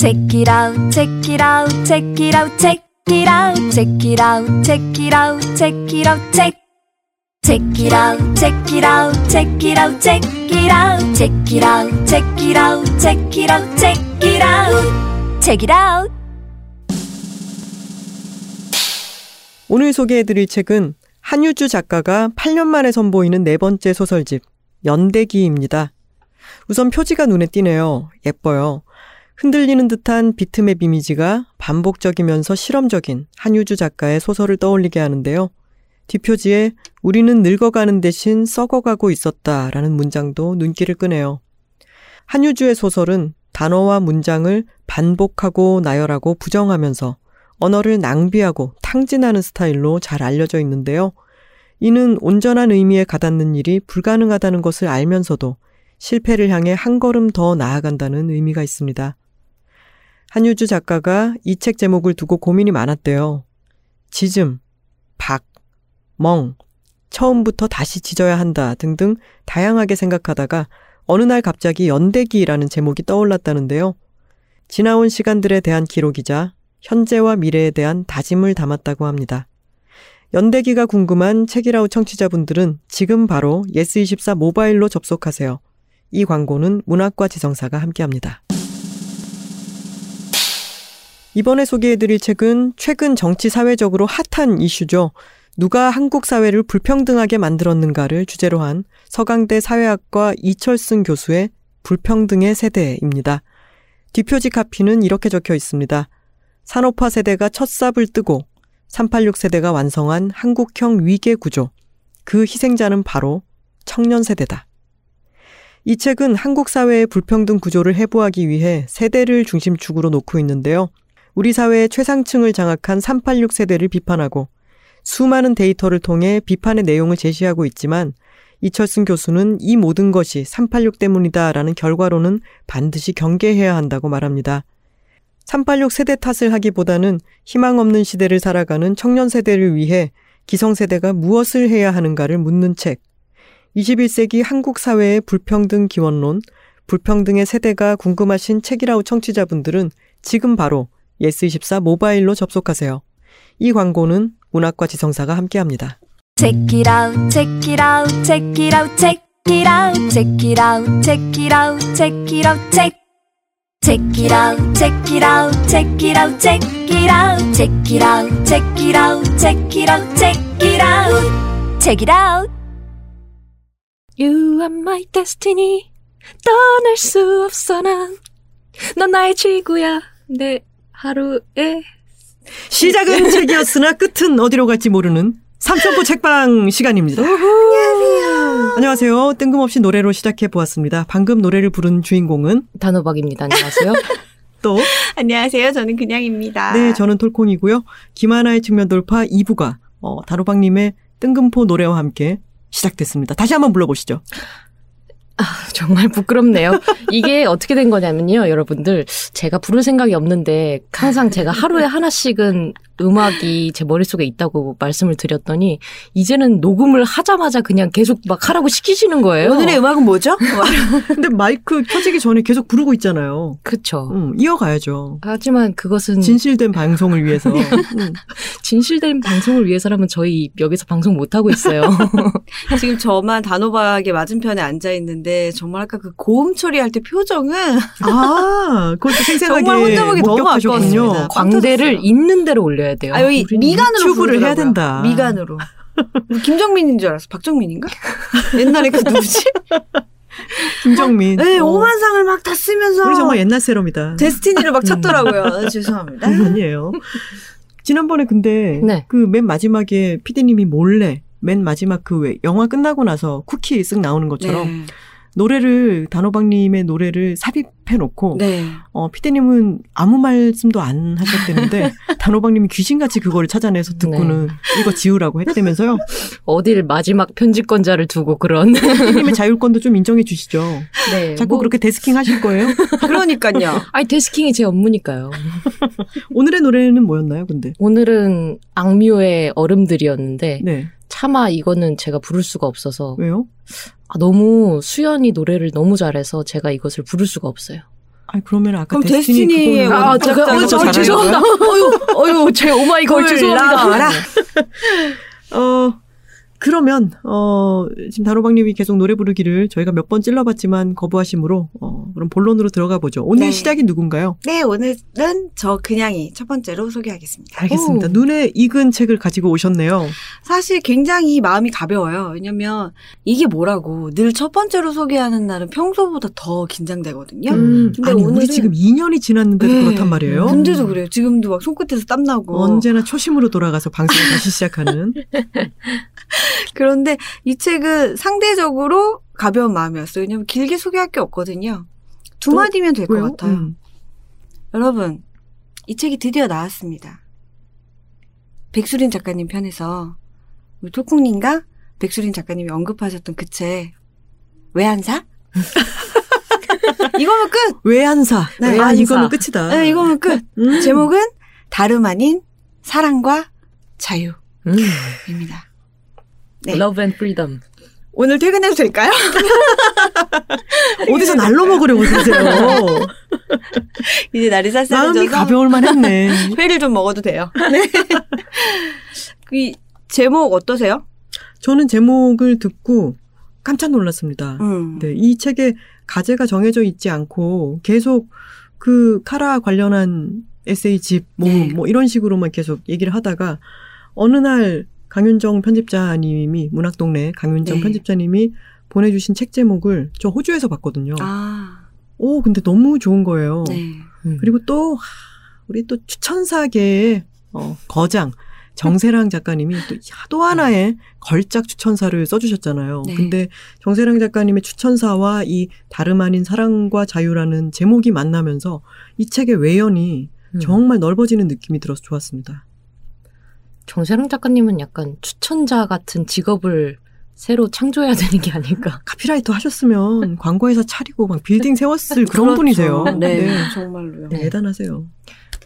Check it out, check it out, check it out, check it out, check it out, check it out, check it out, check. Check it out, check it out, check it out, check it out, check it out, check it out, check it out, check it out, check it out. 오늘 소개해드릴 책은 한유주 작가가 8년 만에 선보이는 네 번째 소설집 연대기입니다. 우선 표지가 눈에 띄네요. 예뻐요. 흔들리는 듯한 비트맵 이미지가 반복적이면서 실험적인 한유주 작가의 소설을 떠올리게 하는데요. 뒷표지에 우리는 늙어가는 대신 썩어가고 있었다라는 문장도 눈길을 끄네요. 한유주의 소설은 단어와 문장을 반복하고 나열하고 부정하면서 언어를 낭비하고 탕진하는 스타일로 잘 알려져 있는데요. 이는 온전한 의미에 가닿는 일이 불가능하다는 것을 알면서도 실패를 향해 한 걸음 더 나아간다는 의미가 있습니다. 한유주 작가가 이 책 제목을 두고 고민이 많았대요. 지즘, 박, 멍, 처음부터 다시 지져야 한다 등등 다양하게 생각하다가 어느 날 갑자기 연대기라는 제목이 떠올랐다는데요. 지나온 시간들에 대한 기록이자 현재와 미래에 대한 다짐을 담았다고 합니다. 연대기가 궁금한 책이라우 청취자분들은 지금 바로 예스24 모바일로 접속하세요. 이 광고는 문학과 지성사가 함께합니다. 이번에 소개해드릴 책은 최근 정치 사회적으로 핫한 이슈죠. 누가 한국 사회를 불평등하게 만들었는가를 주제로 한 서강대 사회학과 이철승 교수의 불평등의 세대입니다. 뒷표지 카피는 이렇게 적혀 있습니다. 산업화 세대가 첫 삽을 뜨고 386 세대가 완성한 한국형 위계 구조. 그 희생자는 바로 청년 세대다. 이 책은 한국 사회의 불평등 구조를 해부하기 위해 세대를 중심축으로 놓고 있는데요. 우리 사회의 최상층을 장악한 386 세대를 비판하고 수많은 데이터를 통해 비판의 내용을 제시하고 있지만 이철승 교수는 이 모든 것이 386 때문이다라는 결과론은 반드시 경계해야 한다고 말합니다. 386 세대 탓을 하기보다는 희망 없는 시대를 살아가는 청년 세대를 위해 기성세대가 무엇을 해야 하는가를 묻는 책. 21세기 한국 사회의 불평등 기원론, 불평등의 세대가 궁금하신 책이라우 청취자분들은 지금 바로 예스24 모바일로 접속하세요. 이 광고는 문학과 지성사가 함께합니다. Check it out, check it out, check it out, check it out, check it out, check it out, check it out, check. Check it out, check it out, check it out, check it out, check it out, check it out, check it out, check it out, check it out. You are my destiny. 떠날 수 없어 난. 넌 나의 지구야. 내 하루에 시작은 책이었으나 끝은 어디로 갈지 모르는 삼천포 책방 시간입니다. 안녕하세요. 안녕하세요. 뜬금없이 노래로 시작해 보았습니다. 방금 노래를 부른 주인공은 단호박입니다. 안녕하세요. 또 안녕하세요. 저는 그냥입니다. 네, 저는 톨콩이고요. 김하나의 측면 돌파 2부가 어, 다로방님의 뜬금포 노래와 함께 시작됐습니다. 다시 한번 불러보시죠. 아, 정말 부끄럽네요. 이게 어떻게 된 거냐면요, 여러분들. 제가 부를 생각이 없는데, 항상 제가 하루에 하나씩은 음악이 제 머릿속에 있다고 말씀을 드렸더니, 이제는 녹음을 하자마자 그냥 계속 막 하라고 시키시는 거예요. 오늘의 음악은 뭐죠? 근데 마이크 켜지기 전에 계속 부르고 있잖아요. 그쵸. 음, 이어가야죠. 하지만 그것은 진실된 방송을 위해서. 음. 진실된 방송을 위해서라면 저희 여기서 방송 못 하고 있어요. 지금 저만 단호박의 맞은편에 앉아 있는데 정말 아까 그 고음 처리할 때 표정은 아, 그것도 생생하게 정말 혼자 보기 너무. 아까웠습니다. 광대를 있는 대로 올려 야 돼요. 아 여기 미간으로 유튜브를 해야. 된다. 미간으로. 김정민인 줄 알았어. 박정민인가? 옛날에 그 누구지? 김정민. 네, 어, 오만상을 막 다 쓰면서 우리 정말 옛날 세럼이다. 데스티니를 막 찾더라고요. 아, 죄송합니다. 아니에요. 지난번에 근데 네. 그맨 마지막에 피디님이 몰래 맨 마지막 그 왜 영화 끝나고 나서 쿠키 쓱 나오는 것처럼 네. 노래를 단호박님의 노래를 삽입해 놓고 네. 어 피디님은 아무 말씀도 안 하셨대는데 단호박님이 귀신같이 그거를 찾아내서 듣고는 이거 지우라고 했다면서요. 어딜 마지막 편집권자를 두고 그런. 피디님의 자율권도 좀 인정해 주시죠. 네. 자꾸 뭐, 그렇게 데스킹 하실 거예요? 그러니까요. 아니, 데스킹이 제 업무니까요. 오늘의 노래는 뭐였나요, 근데? 오늘은 악뮤의 얼음들이었는데, 네. 차마 이거는 제가 부를 수가 없어서, 왜요? 아, 너무 수연이 노래를 너무 잘해서 제가 이것을 부를 수가 없어요. 아 그러면 아까 그럼 데스티니 그거는 아, 원- 제가, 어, 잘하는 죄송합니다. 어유, 어유, 제 오마이걸 죄송합니다. 골라라. 어, 그러면, 어, 지금 단호박님이 계속 노래 부르기를 저희가 몇 번 찔러봤지만 거부하심으로, 어, 그럼 본론으로 들어가 보죠. 오늘 네. 시작이 누군가요? 네, 오늘은 저 그냥이 첫 번째로 소개하겠습니다. 알겠습니다. 오. 눈에 익은 책을 가지고 오셨네요. 사실 굉장히 마음이 가벼워요. 왜냐면 이게 뭐라고 늘 첫 번째로 소개하는 날은 평소보다 더 긴장되거든요. 음. 근데 아니, 우리 지금 2년이 지났는데도 네. 그렇단 말이에요. 근데도 그래요. 지금도 막 손끝에서 땀 나고. 언제나 초심으로 돌아가서 방송을 다시 시작하는. 그런데 이 책은 상대적으로 가벼운 마음이었어요. 왜냐면 길게 소개할 게 없거든요. 두 또 마디면 될 것? 같아요. 음. 여러분, 이 책이 드디어 나왔습니다. 백수린 작가님 편에서 우리 톨콩님과 백수린 작가님이 언급하셨던 그 책, 왜안 사? 이거면 끝! 외안사. 네, 아, 외안사. 이거는 끝이다. 네, 이거면 끝! 음. 제목은 다름 아닌 사랑과 자유입니다. 음. 네. Love and freedom. 오늘 퇴근해도 될까요? 어디서 날로 먹으려고 그러세요. 이제 날이 마음이 쌀쌀해져서 가벼울만 했네. 회를 좀 먹어도 돼요. 네. 이 제목 어떠세요? 저는 제목을 듣고 깜짝 놀랐습니다. 음. 네, 이 책에 가제가 정해져 있지 않고 계속 그 카라 관련한 에세이 집, 모음, 네. 뭐 이런 식으로만 계속 얘기를 하다가 어느 날 강윤정 편집자님이 문학동네 강윤정 네. 편집자님이 보내주신 책 제목을 저 호주에서 봤거든요. 아, 오, 근데 너무 좋은 거예요. 네. 음. 그리고 또 하, 우리 또 추천사계의 어, 거장 정세랑 작가님이 또, 또 하나의 걸작 추천사를 써주셨잖아요. 네. 근데 정세랑 작가님의 추천사와 이 다름 아닌 사랑과 자유라는 제목이 만나면서 이 책의 외연이 음. 정말 넓어지는 느낌이 들어서 좋았습니다. 정세랑 작가님은 약간 추천자 같은 직업을 새로 창조해야 되는 게 아닐까. 카피라이터 하셨으면 광고회사 차리고 막 빌딩 세웠을 그런 그렇죠. 분이세요. 네, 정말로요. 네. 대단하세요.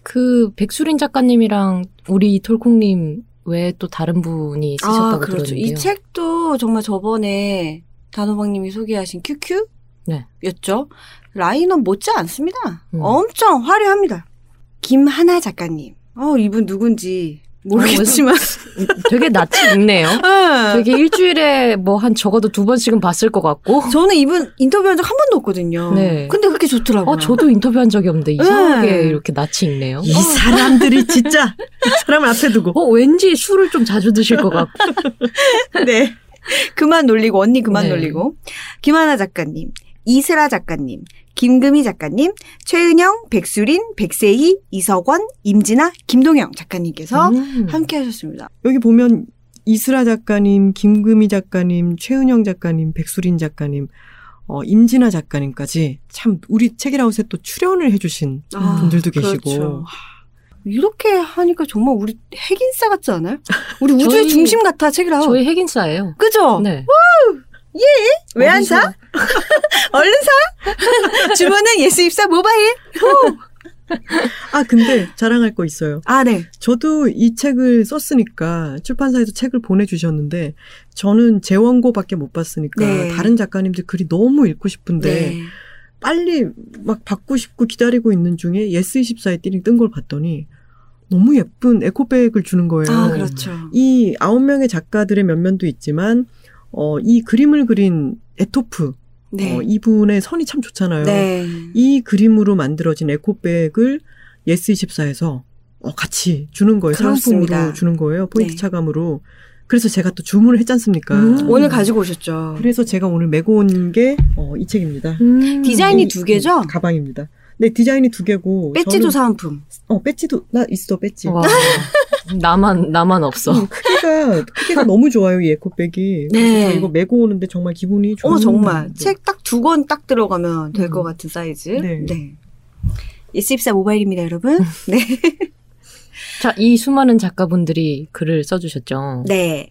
그 백수린 작가님이랑 우리 톨콩님 외에 또 다른 분이 쓰셨다고 아, 그렇죠. 들었는데요. 이 책도 정말 저번에 단호박님이 소개하신 큐큐? 네. 였죠. 라인업 못지 않습니다. 음. 엄청 화려합니다. 김하나 작가님. 어, 이분 누군지 모르겠지만. 되게 낯이 익네요. 네. 되게 일주일에 뭐 한 적어도 두 번씩은 봤을 것 같고. 저는 이분 인터뷰한 적 한 번도 없거든요. 네. 근데 그렇게 좋더라고요. 어, 저도 인터뷰한 적이 없는데 이상하게 네. 이렇게 낯이 익네요. 이 사람들이 진짜 이 사람을 앞에 두고 어, 왠지 술을 좀 자주 드실 것 같고. 네. 그만 놀리고, 언니 그만 네. 놀리고. 김하나 작가님, 이슬아 작가님, 김금희 작가님, 최은영, 백수린, 백세희, 이석원, 임진아, 김동영 작가님께서 음. 함께 하셨습니다. 여기 보면 이슬아 작가님, 김금희 작가님, 최은영 작가님, 백수린 작가님, 어, 임진아 작가님까지 참 우리 책이라웃에 또 출연을 해주신 아, 분들도 계시고 그렇죠. 이렇게 하니까 정말 우리 핵인싸 같지 않아요? 우리 우주의 저희- 중심 같아, 책이라. 저희 핵인싸예요. 그죠? 네. 왜 안 사? 얼른 사! 주문은 예스24 모바일! 아 근데 자랑할 거 있어요. 아, 네. 저도 이 책을 썼으니까 출판사에서 책을 보내주셨는데 저는 제 원고밖에 못 봤으니까 네. 다른 작가님들 글이 너무 읽고 싶은데 네. 빨리 막 받고 싶고 기다리고 있는 중에 예스24에 띠링 뜬 걸 봤더니 너무 예쁜 에코백을 주는 거예요. 아, 그렇죠. 이 아홉 명의 작가들의 면면도 있지만 어, 이 그림을 그린 에토프 네. 어, 이분의 선이 참 좋잖아요. 네. 이 그림으로 만들어진 에코백을 예스24에서 어, 같이 주는 거예요. 그렇습니다. 상품으로 주는 거예요. 포인트 네. 차감으로. 그래서 제가 또 주문을 했지 않습니까? 음. 오늘 가지고 오셨죠. 그래서 제가 오늘 메고 온 게 어, 이 책입니다. 음. 디자인이 이- 두 개죠? 이 가방입니다. 네, 디자인이 두 개고. 배지도 저는- 사은품. 어, 배지도, 나 있어, 배지. 와. 나만, 나만 없어. 음, 크기가, 크기가 너무 좋아요, 이 에코백이. 네. 저 이거 메고 오는데 정말 기분이 좋은 어, 정말. 네. 책 딱 두 권 딱 들어가면 될 음. 것 같은 사이즈. 네. 네. 예스24 모바일입니다, 여러분. 네. 자, 이 수많은 작가분들이 글을 써주셨죠. 네.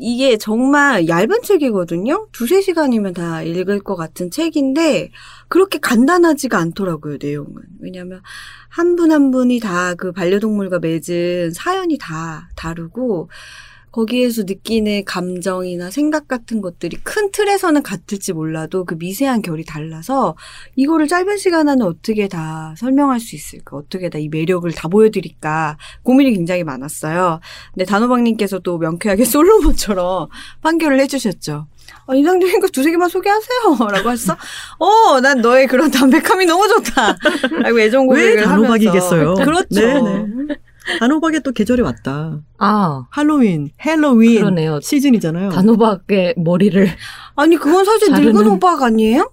이게 정말 얇은 책이거든요. 두세 시간이면 다 읽을 것 같은 책인데, 그렇게 간단하지가 않더라고요, 내용은. 왜냐면, 한 분 한 분이 다 그 반려동물과 맺은 사연이 다 다르고, 거기에서 느끼는 감정이나 생각 같은 것들이 큰 틀에서는 같을지 몰라도 그 미세한 결이 달라서 이거를 짧은 시간 안에 어떻게 다 설명할 수 있을까? 어떻게 다 이 매력을 다 보여드릴까? 고민이 굉장히 많았어요. 근데 단호박님께서 또 명쾌하게 솔로몬처럼 판결을 해주셨죠. 아, 인상적인 거 두세 개만 소개하세요. 라고 하셨어. 어, 난 너의 그런 담백함이 너무 좋다. 라고 애정 고백을 왜 단호박이겠어요? 하면서. 그렇죠. 네네. 단호박에 또 계절이 왔다. 아, 할로윈, 헬로윈 그러네요. 시즌이잖아요. 단호박의 머리를 아니, 그건 사실 자르는- 늙은 호박 아니에요?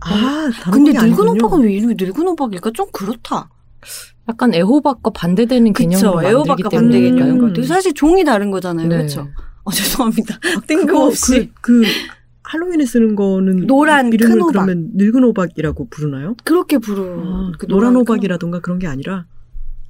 아, 근데 단호박이 늙은 아니군요. 호박이 왜 이름이 늙은 호박일까? 좀 그렇다. 약간 애호박과 반대되는 개념으로 그쵸. 애호박과 만들기 반대 때문일까요? 개념인 것 음. 같아요. 사실 종이 다른 거잖아요. 네. 그렇죠. 어, 죄송합니다. 그거 뜬금없이. 그, 그 할로윈에 쓰는 거는 노란 이름을 큰 호박. 그러면 늙은 호박이라고 부르나요? 그, 렇게 부르. 아, 그 노란 노란 호박이라던가 그런 게 아니라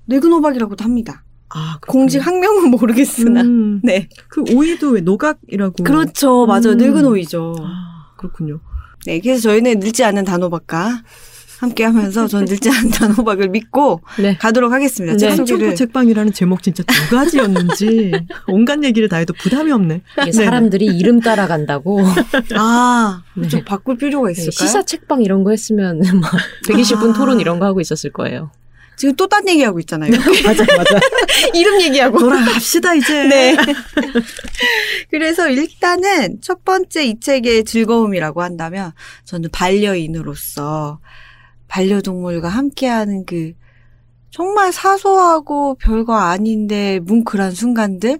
늙은 호박이라고도 합니다. 아, 그렇군요. 공식 학명은 모르겠으나. 음, 네. 그 오이도 왜 노각이라고 그렇죠. 맞아요. 음. 늙은 오이죠. 아, 그렇군요. 네. 그래서 저희는 늙지 않은 단호박과 함께 하면서 전 늙지 않은 단호박을 믿고 네. 가도록 하겠습니다. 네. 소개를. 책방이라는 제목 진짜 두 가지였는지 온갖 얘기를 다 해도 부담이 없네. 이게 사람들이 이름 따라간다고 아, 네. 좀 바꿀 필요가 네, 있을까요? 시사 책방 이런 거 했으면 막 120분 아. 토론 이런 거 하고 있었을 거예요. 지금 또 딴 얘기하고 있잖아요. 맞아, 맞아. 이름 얘기하고. 돌아갑시다 이제. 네. 그래서 일단은 첫 번째 이 책의 즐거움이라고 한다면 저는 반려인으로서 반려동물과 함께하는 그 정말 사소하고 별거 아닌데 뭉클한 순간들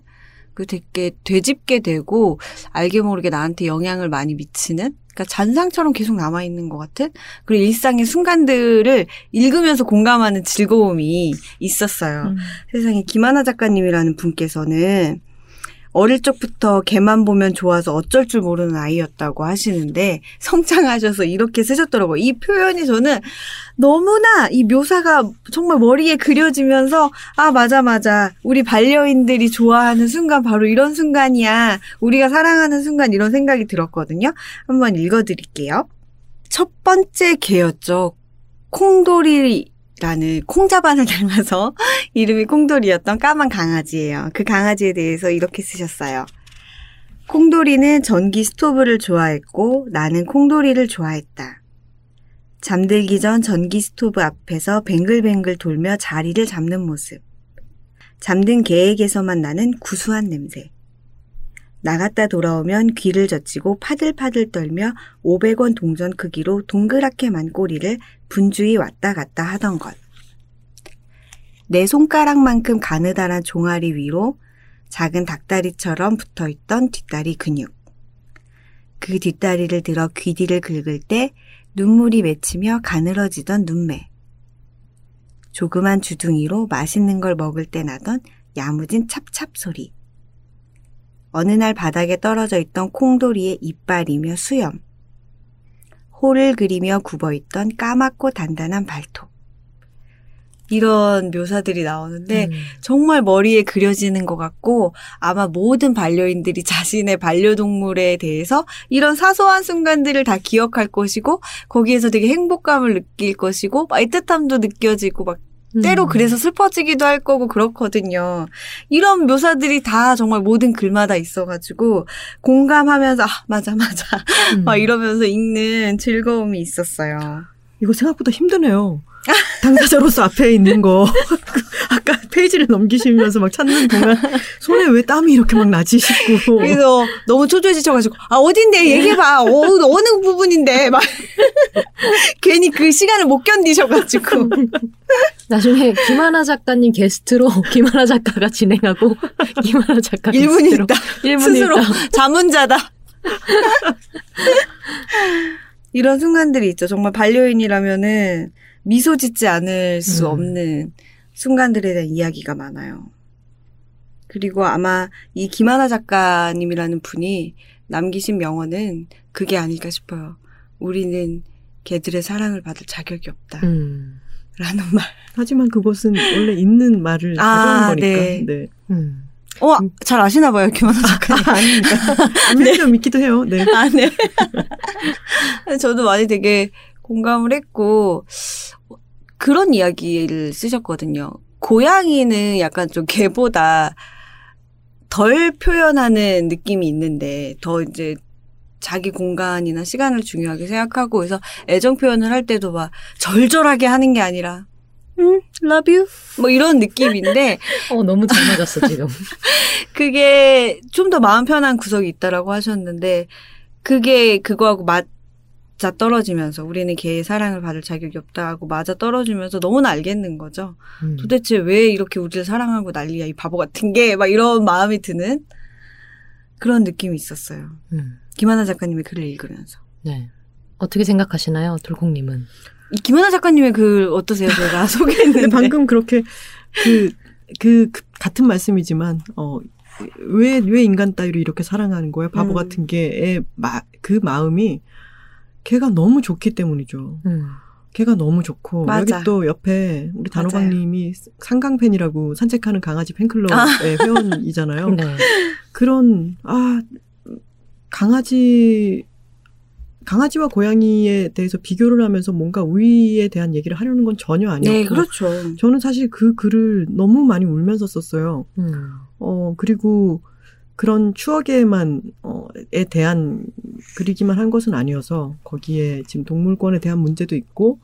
그 되게 되짚게 되고 알게 모르게 나한테 영향을 많이 미치는 그러니까 잔상처럼 계속 남아 있는 것 같은 그리고 일상의 순간들을 읽으면서 공감하는 즐거움이 있었어요. 음. 세상에 김하나 작가님이라는 분께서는 어릴 적부터 개만 보면 좋아서 어쩔 줄 모르는 아이였다고 하시는데 성장하셔서 이렇게 쓰셨더라고요. 이 표현이 저는 너무나 이 묘사가 정말 머리에 그려지면서 아 맞아 맞아 우리 반려인들이 좋아하는 순간 바로 이런 순간이야 우리가 사랑하는 순간 이런 생각이 들었거든요. 한번 읽어드릴게요. 첫 번째 개였죠. 콩돌이 라는 콩자반을 닮아서 이름이 콩돌이였던 까만 강아지예요. 그 강아지에 대해서 이렇게 쓰셨어요. 콩돌이는 전기 스토브를 좋아했고 나는 콩돌이를 좋아했다. 잠들기 전 전기 스토브 앞에서 뱅글뱅글 돌며 자리를 잡는 모습. 잠든 개에게서만 나는 구수한 냄새. 나갔다 돌아오면 귀를 젖히고 파들파들 떨며 500원 동전 크기로 동그랗게 만 꼬리를 분주히 왔다 갔다 하던 것. 내 손가락만큼 가느다란 종아리 위로 작은 닭다리처럼 붙어 있던 뒷다리 근육. 그 뒷다리를 들어 귀 뒤를 긁을 때 눈물이 맺히며 가늘어지던 눈매. 조그만 주둥이로 맛있는 걸 먹을 때 나던 야무진 찹찹 소리. 어느 날 바닥에 떨어져 있던 콩돌이의 이빨이며 수염. 호를 그리며 굽어있던 까맣고 단단한 발톱. 이런 묘사들이 나오는데 음. 정말 머리에 그려지는 것 같고 아마 모든 반려인들이 자신의 반려동물에 대해서 이런 사소한 순간들을 다 기억할 것이고 거기에서 되게 행복감을 느낄 것이고 애틋함도 느껴지고 막 때로 음. 그래서 슬퍼지기도 할 거고 그렇거든요. 이런 묘사들이 다 정말 모든 글마다 있어가지고 공감하면서 아 맞아 맞아 음. 막 이러면서 읽는 즐거움이 있었어요. 이거 생각보다 힘드네요. 당사자로서 앞에 있는 거. 아까 페이지를 넘기시면서 막 찾는 동안 손에 왜 땀이 이렇게 막 나지 싶고. 그래서 너무 초조해지셔가지고 아 어딘데? 얘기해봐. 어, 어느 부분인데? 막 괜히 그 시간을 못 견디셔가지고. 나중에 김하나 작가님 게스트로 김하나 작가가 진행하고 김하나 작가 1분 게스트로. 있다. 1분 스스로 있다. 자문자다. 이런 순간들이 있죠. 정말 반려인이라면은 미소 짓지 않을 수 음. 없는 순간들에 대한 이야기가 많아요 그리고 아마 이 김하나 작가님이라는 분이 남기신 명언은 그게 아닐까 싶어요 우리는 개들의 사랑을 받을 자격이 없다 음. 라는 말 하지만 그것은 원래 있는 말을 아, 가져온 거니까. 네. 네. 음. 어, 잘 아시나 봐요, 김하나 작가님. 아닙니다. 안 믿으면 믿기도 해요. 네. 아, 네. 저도 많이 되게 공감을 했고, 그런 이야기를 쓰셨거든요. 고양이는 약간 좀 개보다 덜 표현하는 느낌이 있는데 더 이제 자기 공간이나 시간을 중요하게 생각하고 그래서 애정 표현을 할 때도 막 절절하게 하는 게 아니라 음, love you 뭐 이런 느낌인데 어, 너무 잘 맞았어, 지금. 그게 좀 더 마음 편한 구석이 있다라고 하셨는데 그게 그거하고 맞 아 떨어지면서 우리는 걔의 사랑을 받을 자격이 없다고 맞아 떨어지면서 너무나 알겠는 거죠. 음. 도대체 왜 이렇게 우리를 사랑하고 난리야 이 바보 같은 게 막 이런 마음이 드는 그런 느낌이 있었어요. 음. 김하나 작가님의 글을 읽으면서. 네. 어떻게 생각하시나요, 돌콩님은? 이 김하나 작가님의 글 어떠세요? 제가 소개했는데. 방금 그렇게 그, 그, 그 같은 말씀이지만 어. 왜, 왜 인간 따위를 이렇게 사랑하는 거야? 바보 음. 같은 게, 마, 그 마음이 걔가 너무 좋기 때문이죠. 음. 걔가 너무 좋고 맞아. 여기 또 옆에 우리. 단호박님이 상강팬이라고 산책하는 강아지 팬클럽의 회원이잖아요. 네. 그런 아 강아지 강아지와 고양이에 대해서 비교를 하면서 뭔가 우위에 대한 얘기를 하려는 건 전혀 아니었고 네, 그렇죠. 저는 사실 그 글을 너무 많이 울면서 썼어요. 음. 어 그리고 그런 추억에만 어에 대한 그리기만 한 것은 아니어서 거기에 지금 동물권에 대한 문제도 있고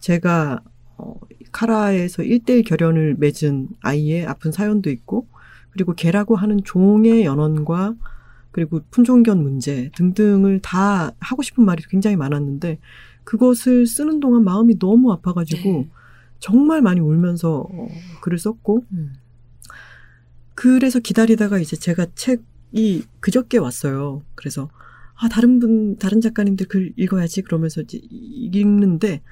제가 어 카라에서 1대1 결연을 맺은 아이의 아픈 사연도 있고 그리고 개라고 하는 종의 연원과 그리고 품종견 문제 등등을 다 하고 싶은 말이 굉장히 많았는데 그것을 쓰는 동안 마음이 너무 아파가지고 네. 정말 많이 울면서 어, 글을 썼고 음. 그래서 기다리다가 이제 제가 책이 그저께 왔어요. 그래서 아 다른 분 다른 작가님들 글 읽어야지 그러면서 이제 읽는데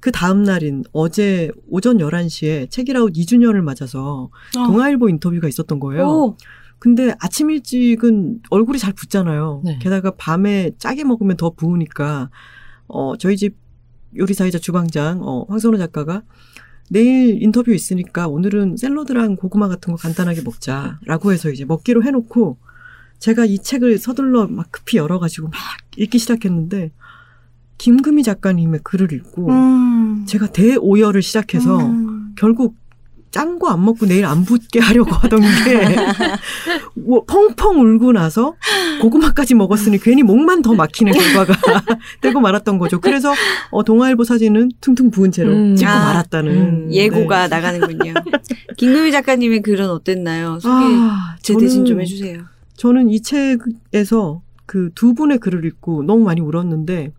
그 다음 날인 어제 오전 11시에 책이라웃 2주년을 맞아서 동아일보 인터뷰가 있었던 거예요. 오, 근데 아침 일찍은 얼굴이 잘 붓잖아요. 네. 게다가 밤에 짜게 먹으면 더 부으니까 어 저희 집 요리사이자 주방장 어 황선호 작가가 내일 인터뷰 있으니까 오늘은 샐러드랑 고구마 같은 거 간단하게 먹자라고 해서 이제 먹기로 해놓고 제가 이 책을 서둘러 막 급히 열어가지고 막 읽기 시작했는데 김금희 작가님의 글을 읽고 음. 제가 대오열을 시작해서 음. 결국 짠 거 안 먹고 내일 안 붓게 하려고 하던 게뭐 펑펑 울고 나서 고구마까지 먹었으니 괜히 목만 더 막히는 결과가 되고 말았던 거죠. 그래서 어, 동아일보 사진은 퉁퉁 부은 채로 음. 찍고 아, 말았다는 음, 예고가 네. 나가는군요. 김금희 작가님의 글은 어땠나요? 소개 아, 제 대신 좀 해주세요. 저는 이 책에서 그 두 분의 글을 읽고 너무 많이 울었는데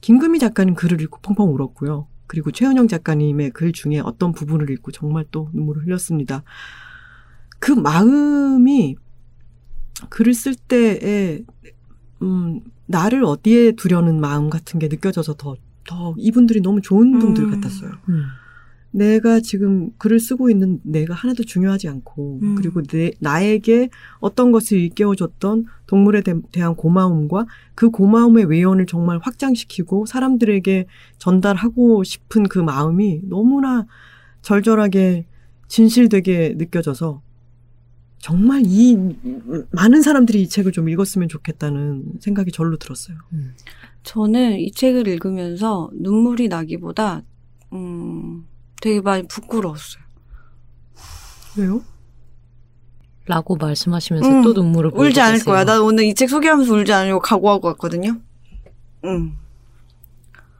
김금희 작가님 글을 읽고 펑펑 울었고요. 그리고 최은영 작가님의 글 중에 어떤 부분을 읽고 정말 또 눈물을 흘렸습니다. 그 마음이 글을 쓸 때에 음, 나를 어디에 두려는 마음 같은 게 느껴져서 더, 더 이분들이 너무 좋은 분들 음. 같았어요. 음. 내가 지금 글을 쓰고 있는 내가 하나도 중요하지 않고 음. 그리고 내 나에게 어떤 것을 일깨워줬던 동물에 대, 한 고마움과 그 고마움의 외연을 정말 확장시키고 사람들에게 전달하고 싶은 그 마음이 너무나 절절하게 진실되게 느껴져서 정말 이 많은 사람들이 이 책을 좀 읽었으면 좋겠다는 생각이 절로 들었어요. 음. 저는 이 책을 읽으면서 눈물이 나기보다 음, 되게 많이 부끄러웠어요. 왜요? 라고 말씀하시면서 음, 또 눈물을 보이고 울지 않을 계세요. 거야. 나 오늘 이 책 소개하면서 울지 않으려고 각오하고 왔거든요. 음.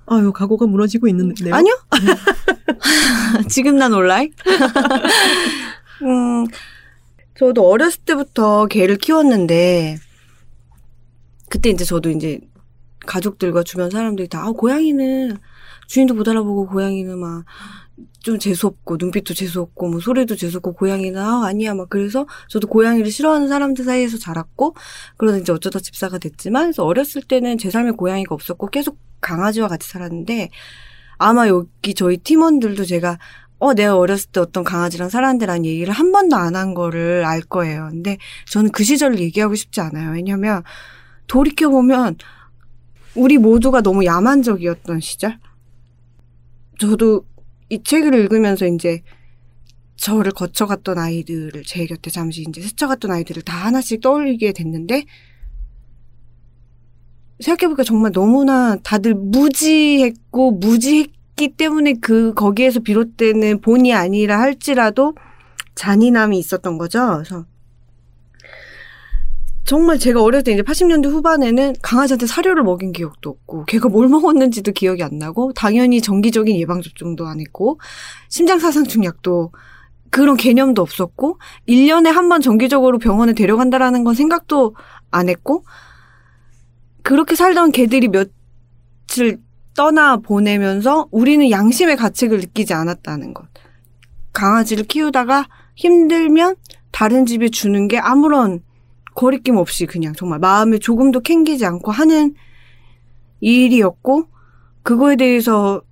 아유 각오가 무너지고 있는데요. 아니요. 지금 난 올라이. 음, 저도 어렸을 때부터 개를 키웠는데 그때 이제 저도 이제 가족들과 주변 사람들이 다 아, 고양이는 주인도 못 알아보고 고양이는 막 좀 재수없고 눈빛도 재수없고 뭐 소리도 재수없고 고양이는 아 아니야 막 그래서 저도 고양이를 싫어하는 사람들 사이에서 자랐고 그러다 이제 어쩌다 집사가 됐지만 그래서 어렸을 때는 제 삶에 고양이가 없었고 계속 강아지와 같이 살았는데 아마 여기 저희 팀원들도 제가 어 내가 어렸을 때 어떤 강아지랑 살았는데라는 얘기를 한 번도 안 한 거를 알 거예요. 근데 저는 그 시절을 얘기하고 싶지 않아요. 왜냐하면 돌이켜 보면 우리 모두가 너무 야만적이었던 시절. 저도 이 책을 읽으면서 이제 저를 거쳐갔던 아이들을 제 곁에 잠시 이제 스쳐갔던 아이들을 다 하나씩 떠올리게 됐는데 생각해보니까 정말 너무나 다들 무지했고 무지했기 때문에 그 거기에서 비롯되는 본이 아니라 할지라도 잔인함이 있었던 거죠. 그래서 정말 제가 어렸을 때 이제 80년대 후반에는 강아지한테 사료를 먹인 기억도 없고 걔가 뭘 먹었는지도 기억이 안 나고 당연히 정기적인 예방 접종도 안 했고 심장 사상충 약도 그런 개념도 없었고 1년에 한 번 정기적으로 병원에 데려간다라는 건 생각도 안 했고 그렇게 살던 개들이 며칠 떠나 보내면서 우리는 양심의 가책을 느끼지 않았다는 것. 강아지를 키우다가 힘들면 다른 집에 주는 게 아무런 거리낌 없이 그냥 정말 마음에 조금도 캥기지 않고 하는 일이었고 그거에 대해서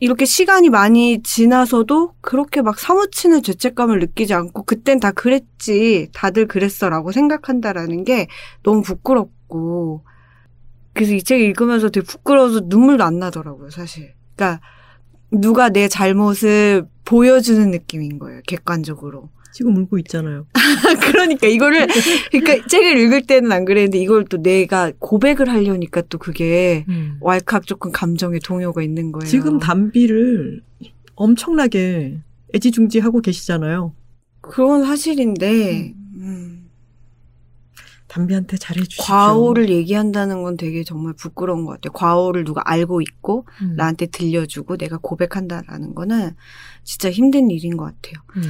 이렇게 시간이 많이 지나서도 그렇게 막 사무치는 죄책감을 느끼지 않고 그땐 다 그랬지 다들 그랬어라고 생각한다라는 게 너무 부끄럽고. 그래서 이 책 읽으면서 되게 부끄러워서 눈물도 안 나더라고요 사실. 그러니까 누가 내 잘못을 보여주는 느낌인 거예요 객관적으로 지금 울고 있잖아요. 그러니까 이거를 그러니까 책을 읽을 때는 안 그랬는데 이걸 또 내가 고백을 하려니까 또 그게 음. 왈칵 조금 감정의 동요가 있는 거예요. 지금 담비를 엄청나게 애지중지하고 계시잖아요. 그건 사실인데 음, 담비한테 잘해주십시오. 과오를 얘기한다는 건 되게 정말 부끄러운 것 같아요. 과오를 누가 알고 있고 음. 나한테 들려주고 내가 고백한다라는 거는 진짜 힘든 일인 것 같아요. 음.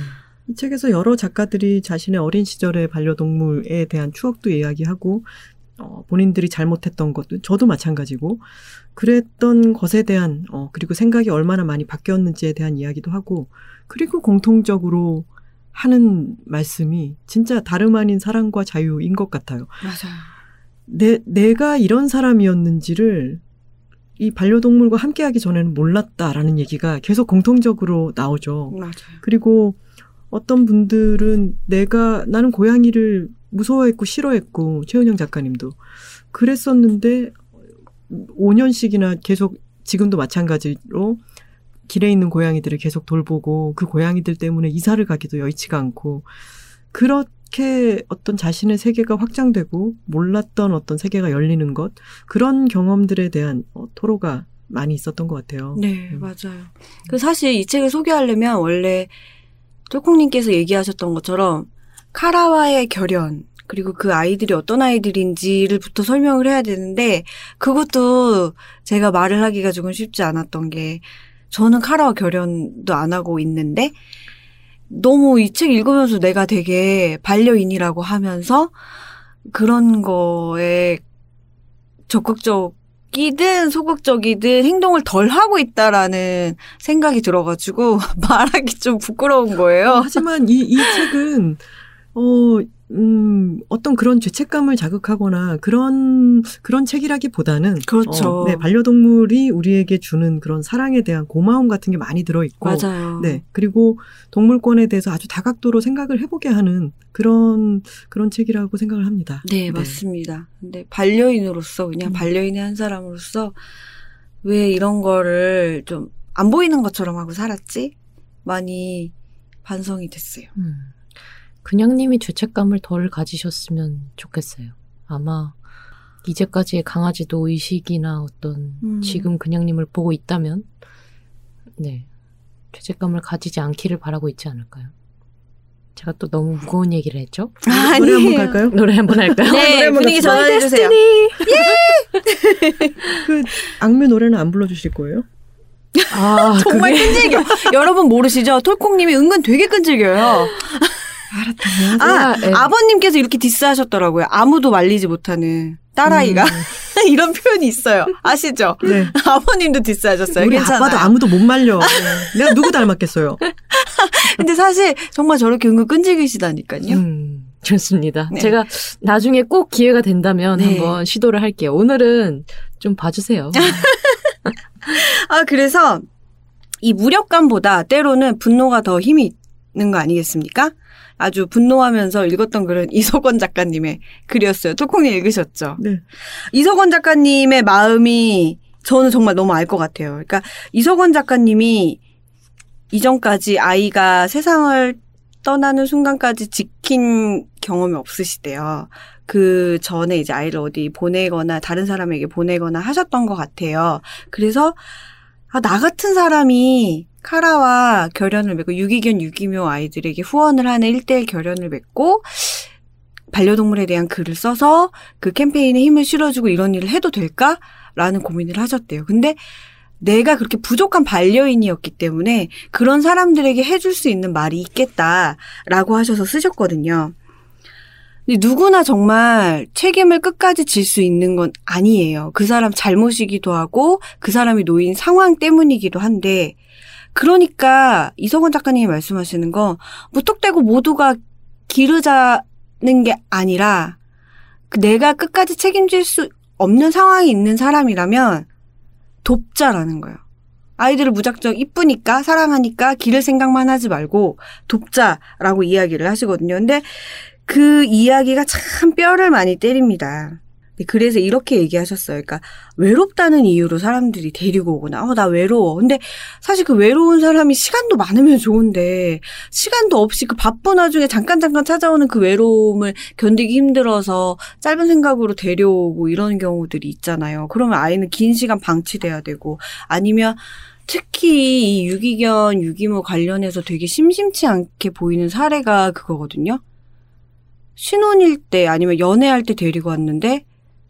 이 책에서 여러 작가들이 자신의 어린 시절의 반려동물에 대한 추억도 이야기하고 어, 본인들이 잘못했던 것도 저도 마찬가지고 그랬던 것에 대한 어, 그리고 생각이 얼마나 많이 바뀌었는지에 대한 이야기도 하고 그리고 공통적으로 하는 말씀이 진짜 다름 아닌 사랑과 자유인 것 같아요. 맞아요. 내, 내가 이런 사람이었는지를 이 반려동물과 함께하기 전에는 몰랐다라는 얘기가 계속 공통적으로 나오죠. 맞아요. 그리고 어떤 분들은 내가 나는 고양이를 무서워했고 싫어했고 최은영 작가님도 그랬었는데 5년씩이나 계속 지금도 마찬가지로 길에 있는 고양이들을 계속 돌보고 그 고양이들 때문에 이사를 가기도 여의치가 않고 그렇게 어떤 자신의 세계가 확장되고 몰랐던 어떤 세계가 열리는 것 그런 경험들에 대한 어, 토로가 많이 있었던 것 같아요. 네, 음. 맞아요. 그 사실 이 책을 소개하려면 원래 톨콩님께서 얘기하셨던 것처럼 카라와의 결연 그리고 그 아이들이 어떤 아이들인지를부터 설명을 해야 되는데 그것도 제가 말을 하기가 조금 쉽지 않았던 게 저는 카라와 결연도 안 하고 있는데 너무 이 책 읽으면서 내가 되게 반려인이라고 하면서 그런 거에 적극적 이든 소극적이든 행동을 덜 하고 있다라는 생각이 들어가지고 말하기 좀 부끄러운 거예요. 하지만 이, 이 책은, 어, 음, 어떤 그런 죄책감을 자극하거나 그런, 그런 책이라기보다는. 그렇죠. 어, 네, 반려동물이 우리에게 주는 그런 사랑에 대한 고마움 같은 게 많이 들어있고. 맞아요. 네. 그리고 동물권에 대해서 아주 다각도로 생각을 해보게 하는 그런, 그런 책이라고 생각을 합니다. 네, 맞습니다. 근데 반려인으로서 그냥 음. 반려인의 한 사람으로서 왜 이런 거를 좀 안 보이는 것처럼 하고 살았지? 많이 반성이 됐어요. 음. 그냥님이 죄책감을 덜 가지셨으면 좋겠어요. 아마 이제까지의 강아지도 의식이나 어떤 음. 지금 그냥님을 보고 있다면 네 죄책감을 가지지 않기를 바라고 있지 않을까요? 제가 또 너무 무거운 얘기를 했죠? 노래 한번 갈까요? 노래 한번 할까요? 네, 한번 분위기 갑시다. 전환해주세요. 그 악뮤 노래는 안 불러주실 거예요? 아, 정말 그게 끈질겨. 여러분 모르시죠? 톨콩님이 은근 되게 끈질겨요. 알았다면. 아, 예. 아버님께서 이렇게 디스하셨더라고요. 아무도 말리지 못하는 딸아이가. 이런 표현이 있어요. 아시죠? 네. 아버님도 디스하셨어요. 우리 괜찮아요. 아빠도 아무도 못 말려. 네. 내가 누구 닮았겠어요? 근데 사실 정말 저렇게 은근 끈질기시다니까요. 음, 좋습니다. 네. 제가 나중에 꼭 기회가 된다면 네. 한번 시도를 할게요. 오늘은 좀 봐주세요. 아, 그래서 이 무력감보다 때로는 분노가 더 힘이 있는 거 아니겠습니까? 아주 분노하면서 읽었던 글은 이석원 작가님의 글이었어요. 토콩이 읽으셨죠? 네. 이석원 작가님의 마음이 저는 정말 너무 알 것 같아요. 그러니까 이석원 작가님이 이전까지 아이가 세상을 떠나는 순간까지 지킨 경험이 없으시대요. 그 전에 이제 아이를 어디 보내거나 다른 사람에게 보내거나 하셨던 것 같아요. 그래서 아, 나 같은 사람이 카라와 결연을 맺고 유기견 유기묘 아이들에게 후원을 하는 일대일 결연을 맺고 반려동물에 대한 글을 써서 그 캠페인에 힘을 실어주고 이런 일을 해도 될까라는 고민을 하셨대요. 근데 내가 그렇게 부족한 반려인이었기 때문에 그런 사람들에게 해줄 수 있는 말이 있겠다라고 하셔서 쓰셨거든요. 근데 누구나 정말 책임을 끝까지 질 수 있는 건 아니에요. 그 사람 잘못이기도 하고 그 사람이 놓인 상황 때문이기도 한데 그러니까 이성원 작가님이 말씀하시는 거 무턱대고 모두가 기르자는 게 아니라 그 내가 끝까지 책임질 수 없는 상황이 있는 사람이라면 돕자라는 거예요. 아이들을 무작정 이쁘니까 사랑하니까 기를 생각만 하지 말고 돕자라고 이야기를 하시거든요. 근데 그 이야기가 참 뼈를 많이 때립니다. 그래서 이렇게 얘기하셨어요. 그러니까 외롭다는 이유로 사람들이 데리고 오거나, 어, 나 외로워. 근데 사실 그 외로운 사람이 시간도 많으면 좋은데, 시간도 없이 그 바쁜 와중에 잠깐 잠깐 찾아오는 그 외로움을 견디기 힘들어서 짧은 생각으로 데려오고 이런 경우들이 있잖아요. 그러면 아이는 긴 시간 방치돼야 되고, 아니면 특히 이 유기견, 유기모 관련해서 되게 심심치 않게 보이는 사례가 그거거든요. 신혼일 때 아니면 연애할 때 데리고 왔는데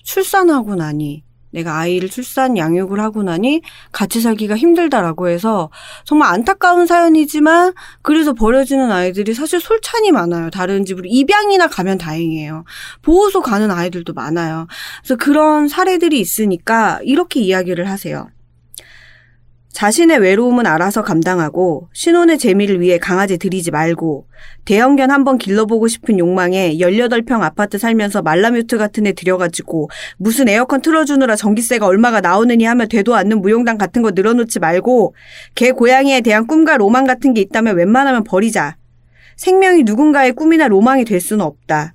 출산하고 나니 내가 아이를 출산 양육을 하고 나니 같이 살기가 힘들다라고 해서 정말 안타까운 사연이지만 그래서 버려지는 아이들이 사실 솔찬이 많아요. 다른 집으로 입양이나 가면 다행이에요. 보호소 가는 아이들도 많아요. 그래서 그런 사례들이 있으니까 이렇게 이야기를 하세요. 자신의 외로움은 알아서 감당하고 신혼의 재미를 위해 강아지 들이지 말고 대형견 한번 길러보고 싶은 욕망에 18평 아파트 살면서 말라뮤트 같은 애 들여가지고 무슨 에어컨 틀어주느라 전기세가 얼마가 나오느니 하며 되도 않는 무용담 같은 거 늘어놓지 말고 개 고양이에 대한 꿈과 로망 같은 게 있다면 웬만하면 버리자. 생명이 누군가의 꿈이나 로망이 될 수는 없다.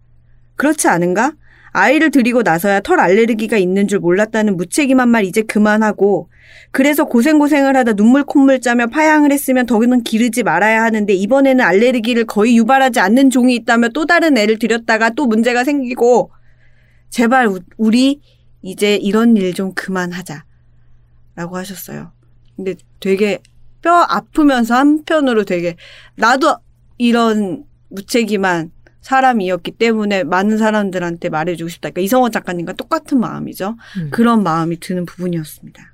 그렇지 않은가? 아이를 들이고 나서야 털 알레르기가 있는 줄 몰랐다는 무책임한 말 이제 그만하고 그래서 고생고생을 하다 눈물 콧물 짜며 파양을 했으면 더는 기르지 말아야 하는데 이번에는 알레르기를 거의 유발하지 않는 종이 있다며 또 다른 애를 들였다가 또 문제가 생기고 제발 우리 이제 이런 일 좀 그만하자 라고 하셨어요. 근데 되게 뼈 아프면서 한편으로 되게 나도 이런 무책임한 사람이었기 때문에 많은 사람들한테 말해주고 싶다. 그러니까 이성원 작가님과 똑같은 마음이죠. 음. 그런 마음이 드는 부분이었습니다.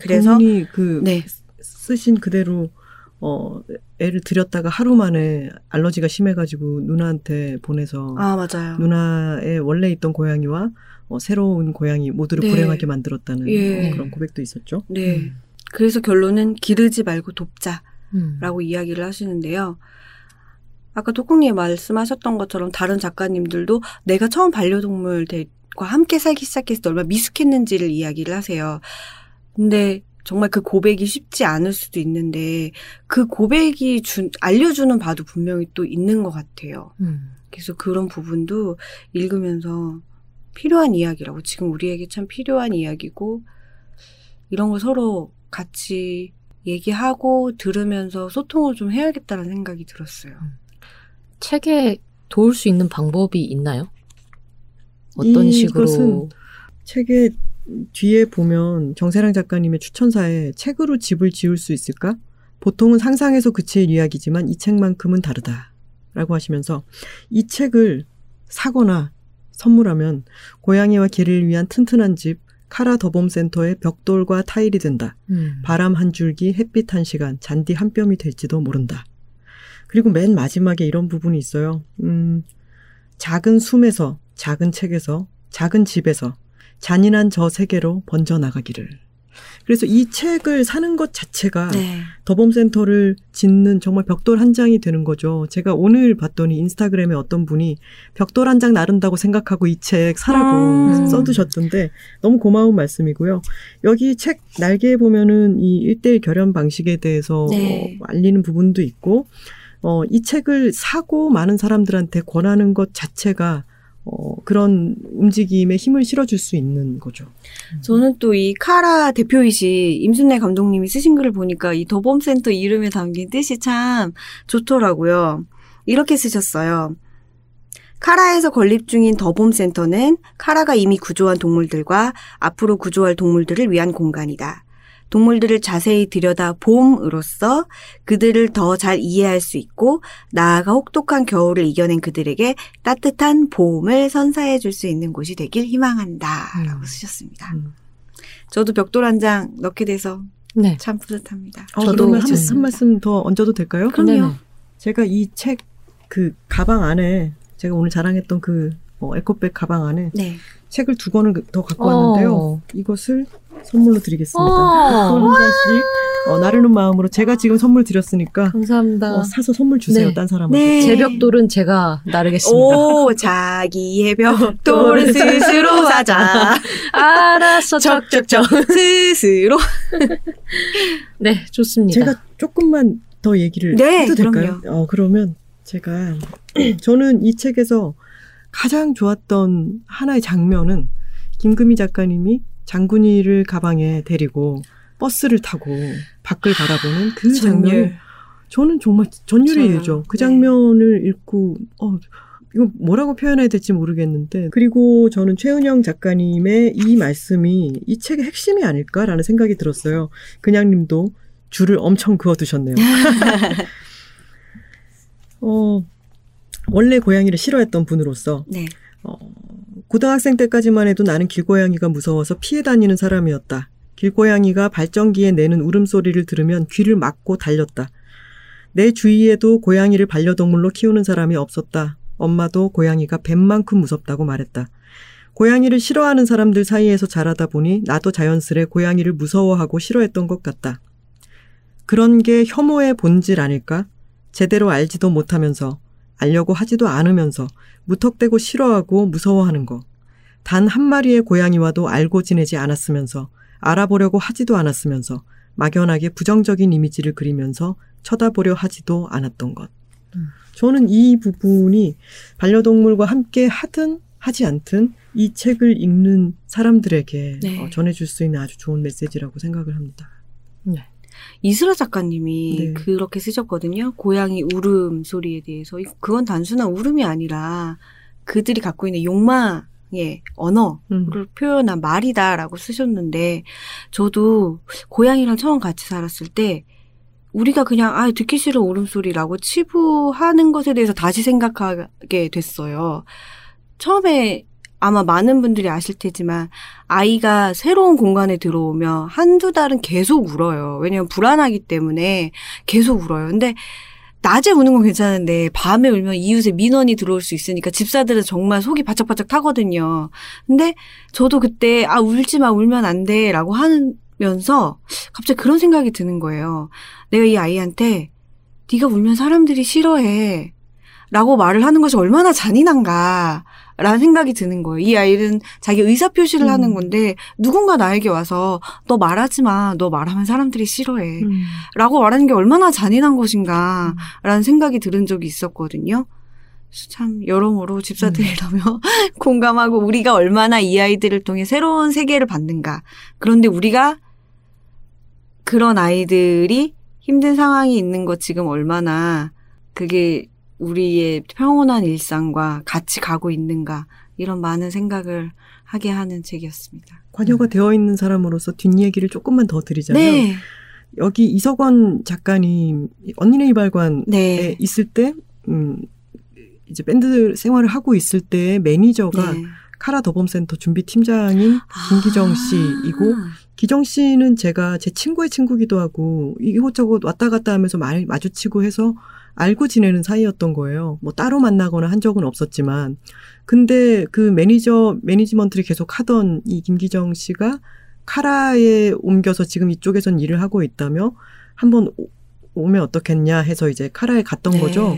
그래서 그 네. 쓰신 그대로 어 애를 들였다가 하루 만에 알러지가 심해가지고 누나한테 보내서 아 맞아요. 누나의 원래 있던 고양이와 어, 새로운 고양이 모두를 네. 불행하게 만들었다는 예. 어, 그런 고백도 있었죠. 네. 음. 그래서 결론은 기르지 말고 돕자라고 음. 이야기를 하시는데요. 아까 토콩님이 말씀하셨던 것처럼 다른 작가님들도 내가 처음 반려동물과 함께 살기 시작했을 때 얼마나 미숙했는지를 이야기를 하세요. 근데 정말 그 고백이 쉽지 않을 수도 있는데 그 고백이 준, 알려주는 바도 분명히 또 있는 것 같아요. 음. 그래서 그런 부분도 읽으면서 필요한 이야기라고 지금 우리에게 참 필요한 이야기고 이런 거 서로 같이 얘기하고 들으면서 소통을 좀 해야겠다는 생각이 들었어요. 책에 도울 수 있는 방법이 있나요? 어떤 식으로? 책의 뒤에 보면 정세랑 작가님의 추천사에 책으로 집을 지을 수 있을까? 보통은 상상에서 그칠 이야기지만 이 책만큼은 다르다. 라고 하시면서 이 책을 사거나 선물하면 고양이와 개를 위한 튼튼한 집 카라 더봄센터의 벽돌과 타일이 된다. 음. 바람 한 줄기, 햇빛 한 시간, 잔디 한 뼘이 될지도 모른다. 그리고 맨 마지막에 이런 부분이 있어요. 음, 작은 숨에서, 작은 책에서, 작은 집에서, 잔인한 저 세계로 번져나가기를. 그래서 이 책을 사는 것 자체가 네. 더봄센터를 짓는 정말 벽돌 한 장이 되는 거죠. 제가 오늘 봤더니 인스타그램에 어떤 분이 벽돌 한 장 나른다고 생각하고 이 책 사라고 음. 써두셨던데 너무 고마운 말씀이고요. 여기 책 날개에 보면은 이 일대일 결연 방식에 대해서 네. 어, 알리는 부분도 있고, 어, 이 책을 사고 많은 사람들한테 권하는 것 자체가 어, 그런 움직임에 힘을 실어줄 수 있는 거죠. 저는 또 이 카라 대표이시 임순례 감독님이 쓰신 글을 보니까 이 더봄센터 이름에 담긴 뜻이 참 좋더라고요. 이렇게 쓰셨어요. 카라에서 건립 중인 더봄센터는 카라가 이미 구조한 동물들과 앞으로 구조할 동물들을 위한 공간이다. 동물들을 자세히 들여다 봄으로써 그들을 더 잘 이해할 수 있고 나아가 혹독한 겨울을 이겨낸 그들에게 따뜻한 봄을 선사해 줄 수 있는 곳이 되길 희망한다. 라고 음. 쓰셨습니다. 음. 저도 벽돌 한 장 넣게 돼서 네. 참 뿌듯합니다. 어, 저도 한, 좀- 한 말씀 더 얹어도 될까요? 그럼요. 네네. 제가 이 책 그 가방 안에 제가 오늘 자랑했던 그 어, 에코백 가방 안에 네. 책을 두 권을 더 갖고 왔는데요. 어. 이것을 선물로 드리겠습니다. 어. 또한 잔씩 어, 나르는 마음으로 제가 지금 선물 드렸으니까 감사합니다. 어, 사서 선물 주세요. 네. 딴 사람한테. 네. 제 벽돌은 제가 나르겠습니다. 오, 자기의 벽돌은 스스로 사자. 알았어, 적적적. 스스로. 네, 좋습니다. 제가 조금만 더 얘기를 네, 해도 될까요? 그럼요. 어, 그러면 제가 저는 이 책에서 가장 좋았던 하나의 장면은 김금희 작가님이 장군이를 가방에 데리고 버스를 타고 밖을 바라보는 그 장면이 저는 정말 전율이에요. 저요. 그 네. 장면을 읽고 어 이거 뭐라고 표현해야 될지 모르겠는데 그리고 저는 최은영 작가님의 이 말씀이 이 책의 핵심이 아닐까라는 생각이 들었어요. 그냥님도 줄을 엄청 그어두셨네요. 어 원래 고양이를 싫어했던 분으로서 네. 어, 고등학생 때까지만 해도 나는 길고양이가 무서워서 피해 다니는 사람이었다. 길고양이가 발전기에 내는 울음소리를 들으면 귀를 막고 달렸다. 내 주위에도 고양이를 반려동물로 키우는 사람이 없었다. 엄마도 고양이가 뱀만큼 무섭다고 말했다. 고양이를 싫어하는 사람들 사이에서 자라다 보니 나도 자연스레 고양이를 무서워하고 싫어했던 것 같다. 그런 게 혐오의 본질 아닐까? 제대로 알지도 못하면서, 알려고 하지도 않으면서, 무턱대고 싫어하고 무서워하는 거. 단 한 마리의 고양이와도 알고 지내지 않았으면서, 알아보려고 하지도 않았으면서, 막연하게 부정적인 이미지를 그리면서 쳐다보려 하지도 않았던 것. 음. 저는 이 부분이 반려동물과 함께 하든 하지 않든 이 책을 읽는 사람들에게 네. 어, 전해줄 수 있는 아주 좋은 메시지라고 생각을 합니다. 이슬아 작가님이 네. 그렇게 쓰셨거든요. 고양이 울음 소리에 대해서. 이- 그건 단순한 울음이 아니라 그들이 갖고 있는 욕망의 언어를 음. 표현한 말이다라고 쓰셨는데 저도 고양이랑 처음 같이 살았을 때 우리가 그냥 아 듣기 싫은 울음소리라고 치부하는 것에 대해서 다시 생각하게 됐어요. 처음에 아마 많은 분들이 아실 테지만 아이가 새로운 공간에 들어오면 한두 달은 계속 울어요. 왜냐면 불안하기 때문에 계속 울어요. 근데 낮에 우는 건 괜찮은데 밤에 울면 이웃에 민원이 들어올 수 있으니까 집사들은 정말 속이 바짝바짝 타거든요. 근데 저도 그때 아 울지 마 울면 안 돼라고 하면서 갑자기 그런 생각이 드는 거예요. 내가 이 아이한테 네가 울면 사람들이 싫어해. 라고 말을 하는 것이 얼마나 잔인한가. 라는 생각이 드는 거예요. 이 아이는 자기 의사 표시를 음. 하는 건데, 누군가 나에게 와서, 너 말하지 마. 너 말하면 사람들이 싫어해. 음. 라고 말하는 게 얼마나 잔인한 것인가. 라는 생각이 들은 적이 있었거든요. 참, 여러모로 집사들이라며 공감하고 우리가 얼마나 이 아이들을 통해 새로운 세계를 받는가. 그런데 우리가 그런 아이들이 힘든 상황이 있는 것 지금 얼마나 그게 우리의 평온한 일상과 같이 가고 있는가. 이런 많은 생각을 하게 하는 책이었습니다. 관여가 되어 있는 사람으로서 뒷얘기를 조금만 더 드리자면 네. 여기 이석원 작가님 언니네 이발관에 네. 있을 때 음, 이제 밴드 생활을 하고 있을 때 매니저가 네. 카라 더봄센터 준비 팀장인 김기정 아. 씨이고 기정 씨는 제가 제 친구의 친구기도 하고 이곳저곳 왔다 갔다 하면서 많이 마주치고 해서 알고 지내는 사이였던 거예요. 뭐 따로 만나거나 한 적은 없었지만 근데 그 매니저 매니지먼트를 계속 하던 이 김기정 씨가 카라에 옮겨서 지금 이쪽에선 일을 하고 있다며 한번 오- 오면 어떻겠냐 해서 이제 카라에 갔던 네. 거죠.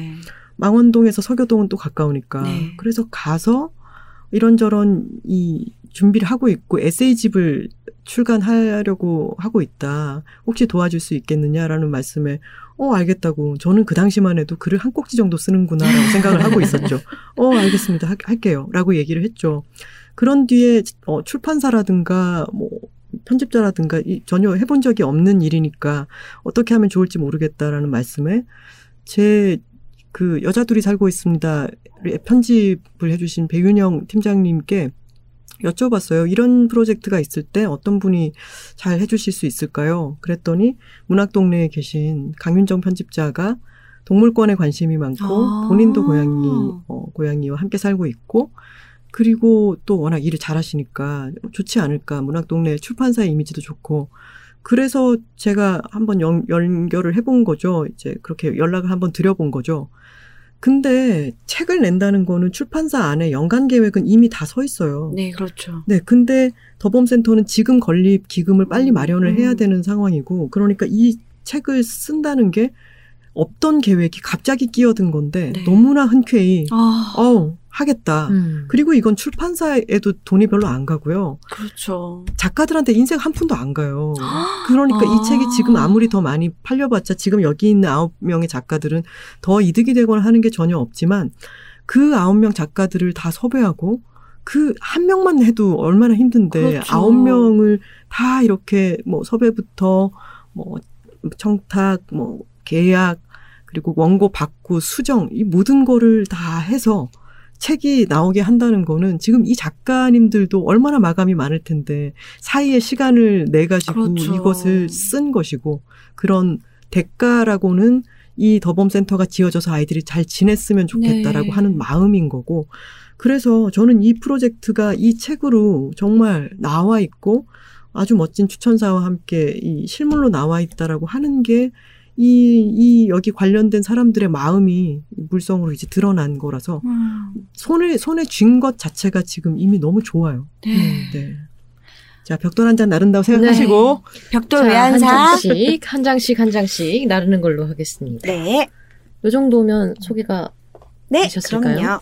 망원동에서 서교동은 또 가까우니까. 네. 그래서 가서 이런저런 이 준비를 하고 있고 에세이집을 출간하려고 하고 있다. 혹시 도와줄 수 있겠느냐라는 말씀에 어 알겠다고 저는 그 당시만 해도 글을 한 꼭지 정도 쓰는구나라고 생각을 하고 있었죠. 어 알겠습니다. 할, 할게요라고 얘기를 했죠. 그런 뒤에 어, 출판사라든가 뭐 편집자라든가 이, 전혀 해본 적이 없는 일이니까 어떻게 하면 좋을지 모르겠다라는 말씀에 제 그 여자 둘이 살고 있습니다. 편집을 해주신 배윤영 팀장님께 여쭤봤어요. 이런 프로젝트가 있을 때 어떤 분이 잘 해주실 수 있을까요? 그랬더니 문학동네에 계신 강윤정 편집자가 동물권에 관심이 많고 아. 본인도 고양이 어, 고양이와 함께 살고 있고 그리고 또 워낙 일을 잘하시니까 좋지 않을까 문학동네 출판사의 이미지도 좋고 그래서 제가 한번 연, 연결을 해본 거죠. 이제 그렇게 연락을 한번 드려본 거죠. 근데 책을 낸다는 거는 출판사 안에 연간 계획은 이미 다 서 있어요. 네, 그렇죠. 네, 근데 더범센터는 지금 건립 기금을 빨리 음, 마련을 해야 음. 되는 상황이고, 그러니까 이 책을 쓴다는 게 없던 계획이 갑자기 끼어든 건데, 네. 너무나 흔쾌히, 아, 어우, 하겠다. 음. 그리고 이건 출판사에도 돈이 별로 안 가고요. 그렇죠. 작가들한테 인생 한 푼도 안 가요. 그러니까 아. 이 책이 지금 아무리 더 많이 팔려봤자 지금 여기 있는 아홉 명의 작가들은 더 이득이 되거나 하는 게 전혀 없지만 그 아홉 명 작가들을 다 섭외하고 그 한 명만 해도 얼마나 힘든데 그렇죠. 아홉 명을 다 이렇게 뭐 섭외부터 뭐 청탁 뭐 계약 그리고 원고 받고 수정 이 모든 거를 다 해서 책이 나오게 한다는 거는 지금 이 작가님들도 얼마나 마감이 많을 텐데 사이에 시간을 내 가지고 그렇죠. 이것을 쓴 것이고 그런 대가라고는 이 더범센터가 지어져서 아이들이 잘 지냈으면 좋겠다라고 네. 하는 마음인 거고 그래서 저는 이 프로젝트가 이 책으로 정말 나와 있고 아주 멋진 추천사와 함께 이 실물로 나와 있다라고 하는 게 이, 이 여기 관련된 사람들의 마음이 물성으로 이제 드러난 거라서 음, 손에, 손에 쥔 것 자체가 지금 이미 너무 좋아요. 네. 네. 자, 벽돌 한 잔 나른다고 생각하시고. 벽돌 자, 한. 장씩, 한 장씩, 한 장씩 나르는 걸로 하겠습니다. 네. 요 정도면 소개가 네, 되셨을까요? 그럼요.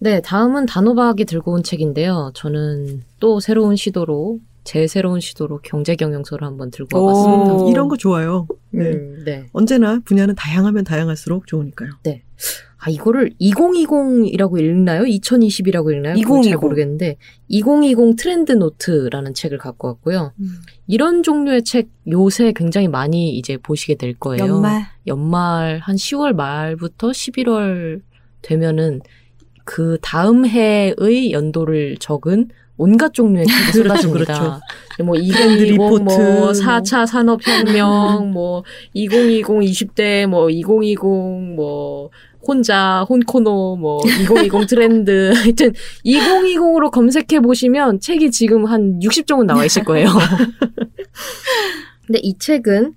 네, 다음은 단호박이 들고 온 책인데요. 저는 또 새로운 시도로, 제 새로운 시도로 경제 경영서를 한번 들고 오. 와봤습니다. 이런 거 좋아요. 네. 음, 네. 언제나 분야는 다양하면 다양할수록 좋으니까요. 아, 이거를 2020이라고 읽나요? 2020이라고 읽나요? 그건 잘 2020. 모르겠는데, 2020 트렌드 노트라는 책을 갖고 왔고요. 이런 종류의 책 요새 굉장히 많이 이제 보시게 될 거예요. 연말. 연말 한 10월 말부터 11월 되면은 그 다음 해의 연도를 적은 온갖 종류의 책이 그렇죠, 쏟아집니다. 뭐 트렌드 2020, 뭐 리포트, 4차 산업혁명, 뭐 2020, 20대, 뭐 2020, 뭐 혼자, 혼코노, 뭐 2020 트렌드. 하여튼 2020으로 검색해 보시면 책이 지금 한 60종은 나와 있을 거예요. 근데 이 책은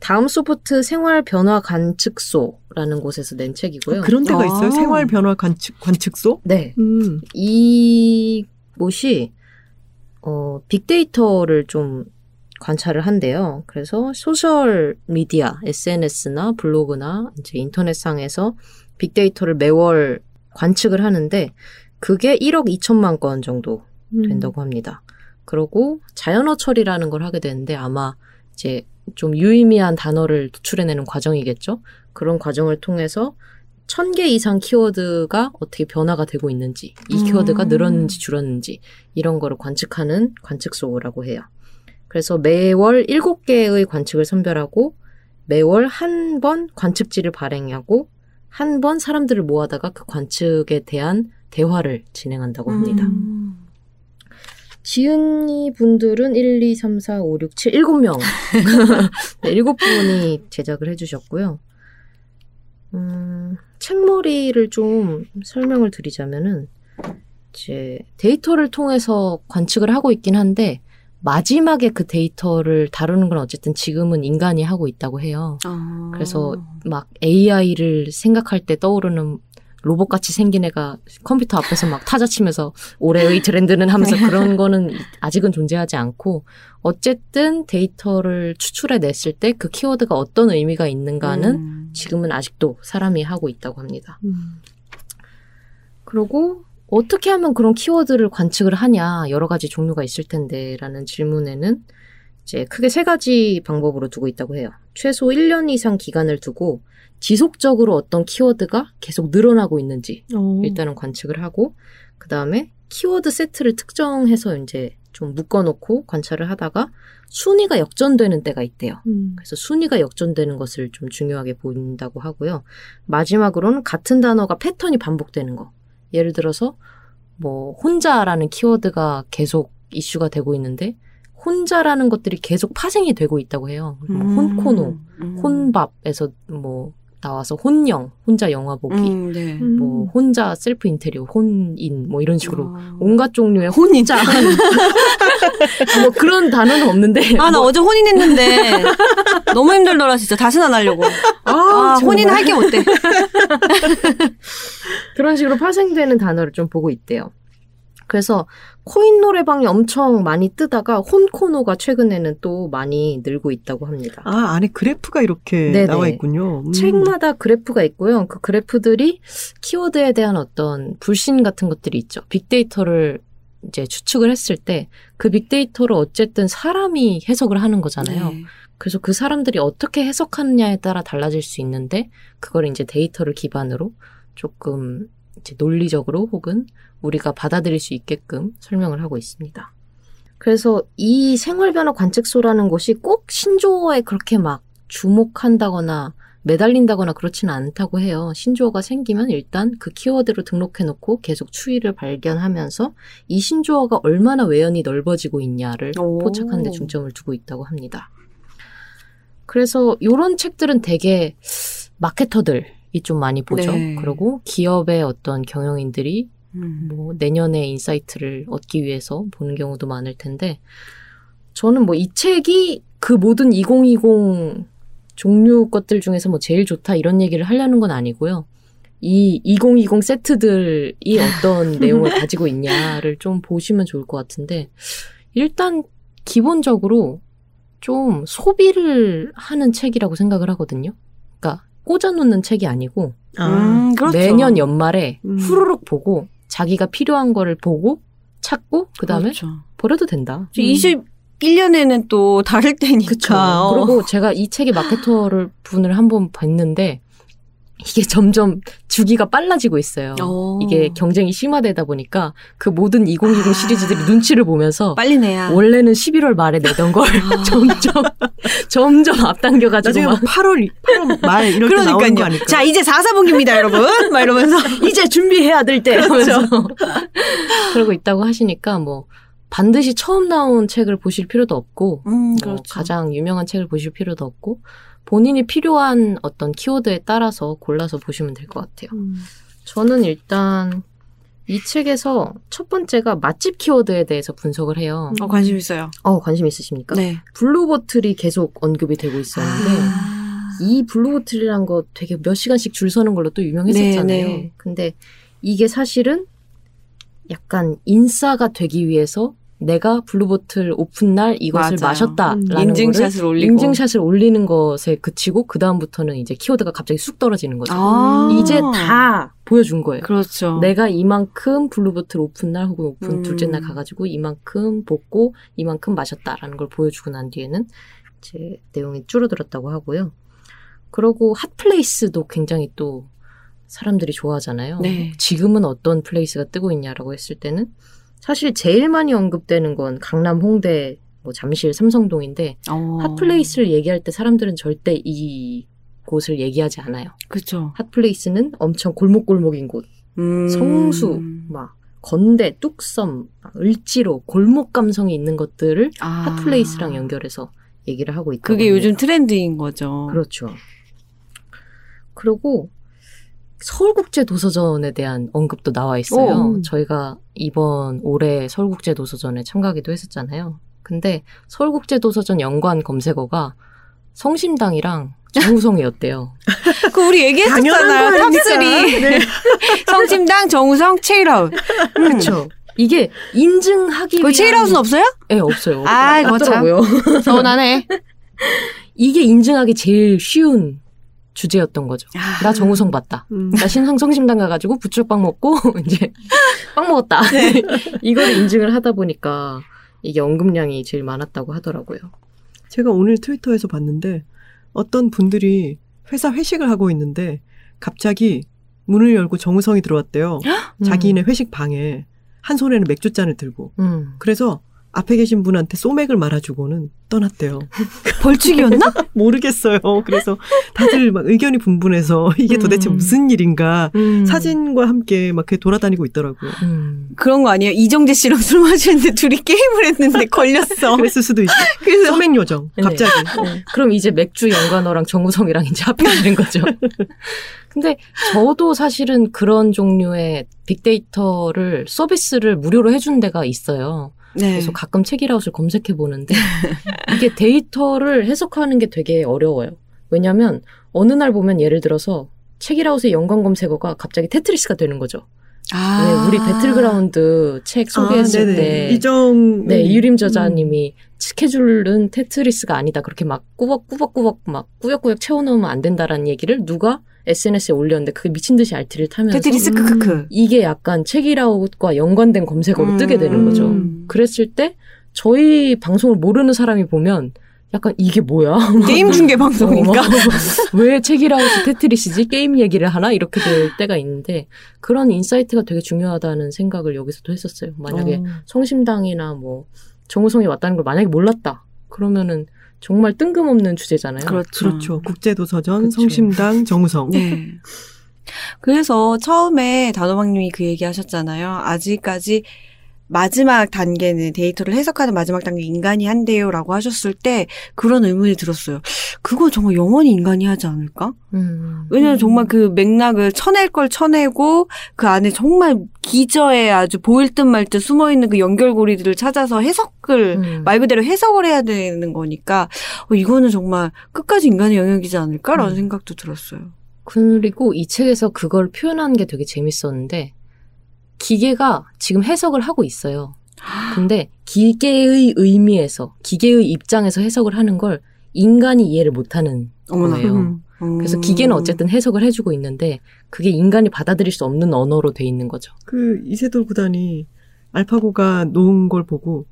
다음 소프트 생활 변화 관측소라는 곳에서 낸 책이고요. 그런 데가 아. 있어요? 생활 변화 관측, 관측소? 네. 음. 이 곳이 어 빅데이터를 좀 관찰을 한대요. 그래서 소셜 미디어, SNS나 블로그나 이제 인터넷상에서 빅데이터를 매월 관측을 하는데 그게 1억 2천만 건 정도 음. 된다고 합니다. 그리고 자연어 처리라는 걸 하게 되는데 아마 이제 좀 유의미한 단어를 도출해내는 과정이겠죠. 그런 과정을 통해서 천 개 이상 키워드가 어떻게 변화가 되고 있는지, 이 음. 키워드가 늘었는지 줄었는지 이런 거를 관측하는 관측소라고 해요. 그래서 매월 7개의 관측을 선별하고 매월 한 번 관측지를 발행하고 한 번 사람들을 모아다가 그 관측에 대한 대화를 진행한다고 합니다. 음. 지은이 분들은 1, 2, 3, 4, 5, 6, 7, 7명. 네, 7분이 제작을 해주셨고요. 음, 책머리를 좀 설명을 드리자면은, 이제 데이터를 통해서 관측을 하고 있긴 한데, 마지막에 그 데이터를 다루는 건 어쨌든 지금은 인간이 하고 있다고 해요. 아. 그래서 막 AI를 생각할 때 떠오르는 로봇같이 생긴 애가 컴퓨터 앞에서 막 타자 치면서 올해의 트렌드는 하면서 그런 거는 아직은 존재하지 않고 어쨌든 데이터를 추출해 냈을 때 그 키워드가 어떤 의미가 있는가는 음. 지금은 아직도 사람이 하고 있다고 합니다. 음. 그리고 어떻게 하면 그런 키워드를 관측을 하냐 여러 가지 종류가 있을 텐데라는 질문에는 이제 크게 세 가지 방법으로 두고 있다고 해요. 최소 1년 이상 기간을 두고 지속적으로 어떤 키워드가 계속 늘어나고 있는지 어. 일단은 관측을 하고 그 다음에 키워드 세트를 특정해서 이제 좀 묶어놓고 관찰을 하다가 순위가 역전되는 때가 있대요. 음. 그래서 순위가 역전되는 것을 좀 중요하게 본다고 하고요. 마지막으로는 같은 단어가 패턴이 반복되는 거. 예를 들어서 뭐 혼자라는 키워드가 계속 이슈가 되고 있는데 혼자라는 것들이 계속 파생이 되고 있다고 해요. 뭐 음. 혼코노, 음. 혼밥에서 뭐 나와서 혼영, 혼자 영화 보기, 음, 네. 뭐 혼자 셀프 인테리어, 혼인 뭐 이런 식으로 어. 온갖 종류의 혼자 뭐 그런 단어는 없는데 아, 나 뭐- 어제 혼인했는데 너무 힘들더라 진짜 다시는 안 하려고. 아, 정말. 혼인 할게 못돼. 그런 식으로 파생되는 단어를 좀 보고 있대요. 그래서 코인 노래방이 엄청 많이 뜨다가 혼코노가 최근에는 또 많이 늘고 있다고 합니다. 아, 안에 그래프가 이렇게 네네. 나와 있군요. 음. 책마다 그래프가 있고요. 그 그래프들이 키워드에 대한 어떤 불신 같은 것들이 있죠. 빅데이터를 이제 추측을 했을 때 그 빅데이터를 어쨌든 사람이 해석을 하는 거잖아요. 네. 그래서 그 사람들이 어떻게 해석하느냐에 따라 달라질 수 있는데 그걸 이제 데이터를 기반으로 조금 이제 논리적으로 혹은 우리가 받아들일 수 있게끔 설명을 하고 있습니다. 그래서 이 생활변화 관측소라는 곳이 꼭 신조어에 그렇게 막 주목한다거나 매달린다거나 그렇지는 않다고 해요. 신조어가 생기면 일단 그 키워드로 등록해놓고 계속 추이를 발견하면서 이 신조어가 얼마나 외연이 넓어지고 있냐를 오. 포착하는 데 중점을 두고 있다고 합니다. 그래서 이런 책들은 되게 마케터들이 좀 많이 보죠. 네. 그리고 기업의 어떤 경영인들이 음. 뭐 내년에 insight를 얻기 위해서 보는 경우도 많을 텐데 저는 뭐 이 책이 그 모든 2020 종류 것들 중에서 뭐 제일 좋다 이런 얘기를 하려는 건 아니고요. 이 2020 세트들이 어떤 내용을 가지고 있냐를 좀 보시면 좋을 것 같은데 일단 기본적으로 좀 소비를 하는 책이라고 생각을 하거든요. 꽂아놓는 책이 아니고 아, 음, 그렇죠. 매년 연말에 음. 후루룩 보고 자기가 필요한 거를 보고 찾고 그다음에 그렇죠. 버려도 된다. 21년에는 또 다를 때니까. 그쵸. 어. 그리고 제가 이 책의 마케터를 분을 한 번 봤는데 이게 점점 주기가 빨라지고 있어요. 어. 이게 경쟁이 심화되다 보니까 그 모든 2020 아. 시리즈들이 눈치를 보면서 빨리 내야. 원래는 11월 말에 내던 걸 아. 점점 점점 앞당겨 가지고 나중에 막막 8월, 8월 말 이럴 때 나오는 거 그러니까요. 자, 이제 4사분기입니다, 여러분. 막 이러면서. 이제 준비해야 될 때. 그렇죠. 하면서 그러고 있다고 하시니까 뭐 반드시 처음 나온 책을 보실 필요도 없고 음, 뭐 그렇죠. 가장 유명한 책을 보실 필요도 없고 본인이 필요한 어떤 키워드에 따라서 골라서 보시면 될 것 같아요. 음. 저는 일단 이 책에서 첫 번째가 맛집 키워드에 대해서 분석을 해요. 어, 관심 있어요. 어, 관심 있으십니까? 네. 블루보틀이 계속 언급이 되고 있었는데 아. 이 블루보틀이란 거 되게 몇 시간씩 줄 서는 걸로 또 유명했었잖아요. 네, 네. 근데 이게 사실은 약간 인싸가 되기 위해서 내가 블루보틀 오픈 날 이것을 맞아요. 마셨다라는 음, 인증샷을 올리고. 인증샷을 올리는 것에 그치고 그 다음부터는 이제 키워드가 갑자기 쑥 떨어지는 거죠. 아. 이제 다 보여준 거예요. 그렇죠. 내가 이만큼 블루보틀 오픈 날 혹은 오픈 음. 둘째 날 가가지고 이만큼 먹고 이만큼 마셨다라는 걸 보여주고 난 뒤에는 이제 내용이 줄어들었다고 하고요. 그리고 핫플레이스도 굉장히 또 사람들이 좋아하잖아요. 네. 지금은 어떤 place가 뜨고 있냐라고 했을 때는 사실 제일 많이 언급되는 건 강남, 홍대, 뭐 잠실, 삼성동인데 어. 핫플레이스를 얘기할 때 사람들은 절대 이 곳을 얘기하지 않아요. 그렇죠. 핫플레이스는 엄청 골목골목인 곳. 음. 성수, 막 건대, 뚝섬, 막 을지로, 골목 감성이 있는 것들을 아. 핫플레이스랑 연결해서 얘기를 하고 있다. 그게 요즘 트렌드인 거죠. 그렇죠. 그리고 서울국제 도서전에 대한 언급도 나와 있어요. 오. 저희가 이번 올해 서울국제 도서전에 참가하기도 했었잖아요. 근데 서울국제 도서전 연관 검색어가 성심당이랑 정우성이었대요. 그 우리 얘기했었잖아요. 당연한 거 아닙니까? 탑3. 네. 성심당, 정우성, 책읽아웃. 음. 그렇죠. 이게 인증하기 그 책읽아웃은 없어요? 네, 없어요. 아 이, 거참. 없더라고요. 서운하네. 이게 인증하기 제일 쉬운 주제였던 거죠. 아. 나 정우성 봤다. 음. 나 신성성심당 가가지고 부추빵 먹고 이제 빵 먹었다. 네. 이걸 인증을 하다 보니까 이게 언급량이 제일 많았다고 하더라고요. 제가 오늘 트위터에서 봤는데 어떤 분들이 회사 회식을 하고 있는데 갑자기 문을 열고 정우성이 들어왔대요. 자기네 회식 방에 한 손에는 맥주 잔을 들고. 음. 그래서 앞에 계신 분한테 소맥을 말아주고는 떠났대요. 벌칙이었나? 모르겠어요. 그래서 다들 막 의견이 분분해서 이게 도대체 음. 무슨 일인가 음. 사진과 함께 막 이렇게 돌아다니고 있더라고요. 음. 그런 거 아니에요? 이정재 씨랑 술 마시는데 둘이 게임을 했는데 걸렸어. 그랬을 수도 있죠. 그래서 소맥 요정 네. 갑자기. 네. 그럼 이제 맥주 연관어랑 정우성이랑 이제 합해지는 거죠. 근데 저도 사실은 그런 종류의 빅데이터를 서비스를 무료로 해준 데가 있어요. 네. 그래서 가끔 책이라웃을 검색해 보는데 이게 데이터를 해석하는 게 되게 어려워요. 왜냐하면 어느 날 보면 예를 들어서 책읽아웃의 연관 검색어가 갑자기 테트리스가 되는 거죠. 아. 왜 우리 배틀그라운드 책 소개했을 아. 때 이정 네, 음. 유림 저자님이 스케줄은 테트리스가 아니다. 그렇게 막 꾸벅꾸벅꾸벅 막 꾸역꾸역 채워놓으면 안 된다라는 얘기를 누가 SNS에 올렸는데 그게 미친 듯이 RT를 타면서 테트리스 크크크. 이게 약간 책읽아웃과 연관된 검색어로 뜨게 되는 거죠. 음. 그랬을 때 저희 방송을 모르는 사람이 보면 약간 이게 뭐야? 게임 중계 방송인가? 어, 막 왜 책읽아웃이 테트리스지? 게임 얘기를 하나? 이렇게 될 때가 있는데 그런 인사이트가 되게 중요하다는 생각을 여기서도 했었어요. 만약에 어. 성심당이나 뭐 정우성이 왔다는 걸 만약에 몰랐다. 그러면은 정말 뜬금없는 주제잖아요. 그렇죠. 그렇죠. 국제도서전, 그렇죠. 성심당, 정우성. 네. 그래서 처음에 단호박님이 그 얘기 하셨잖아요. 아직까지 마지막 단계는 데이터를 해석하는 마지막 단계 인간이 한대요라고 하셨을 때 그런 의문이 들었어요. 그거 정말 영원히 인간이 하지 않을까? 음. 왜냐면 정말 그 맥락을 쳐낼 걸 쳐내고 그 안에 정말 기저에 아주 보일 듯 말 듯 숨어 있는 그 연결고리들을 찾아서 해석을 음. 말 그대로 해석을 해야 되는 거니까 어, 이거는 정말 끝까지 인간의 영역이지 않을까라는 음. 생각도 들었어요. 그리고 이 책에서 그걸 표현한 게 되게 재밌었는데 기계가 지금 해석을 하고 있어요. 근데 기계의 의미에서 기계의 입장에서 해석을 하는 걸 인간이 이해를 못하는 어머나. 거예요. 음. 그래서 음. 기계는 어쨌든 해석을 해주고 있는데 그게 인간이 받아들일 수 없는 언어로 돼 있는 거죠. 그 이세돌 구단이 알파고가 놓은 걸 보고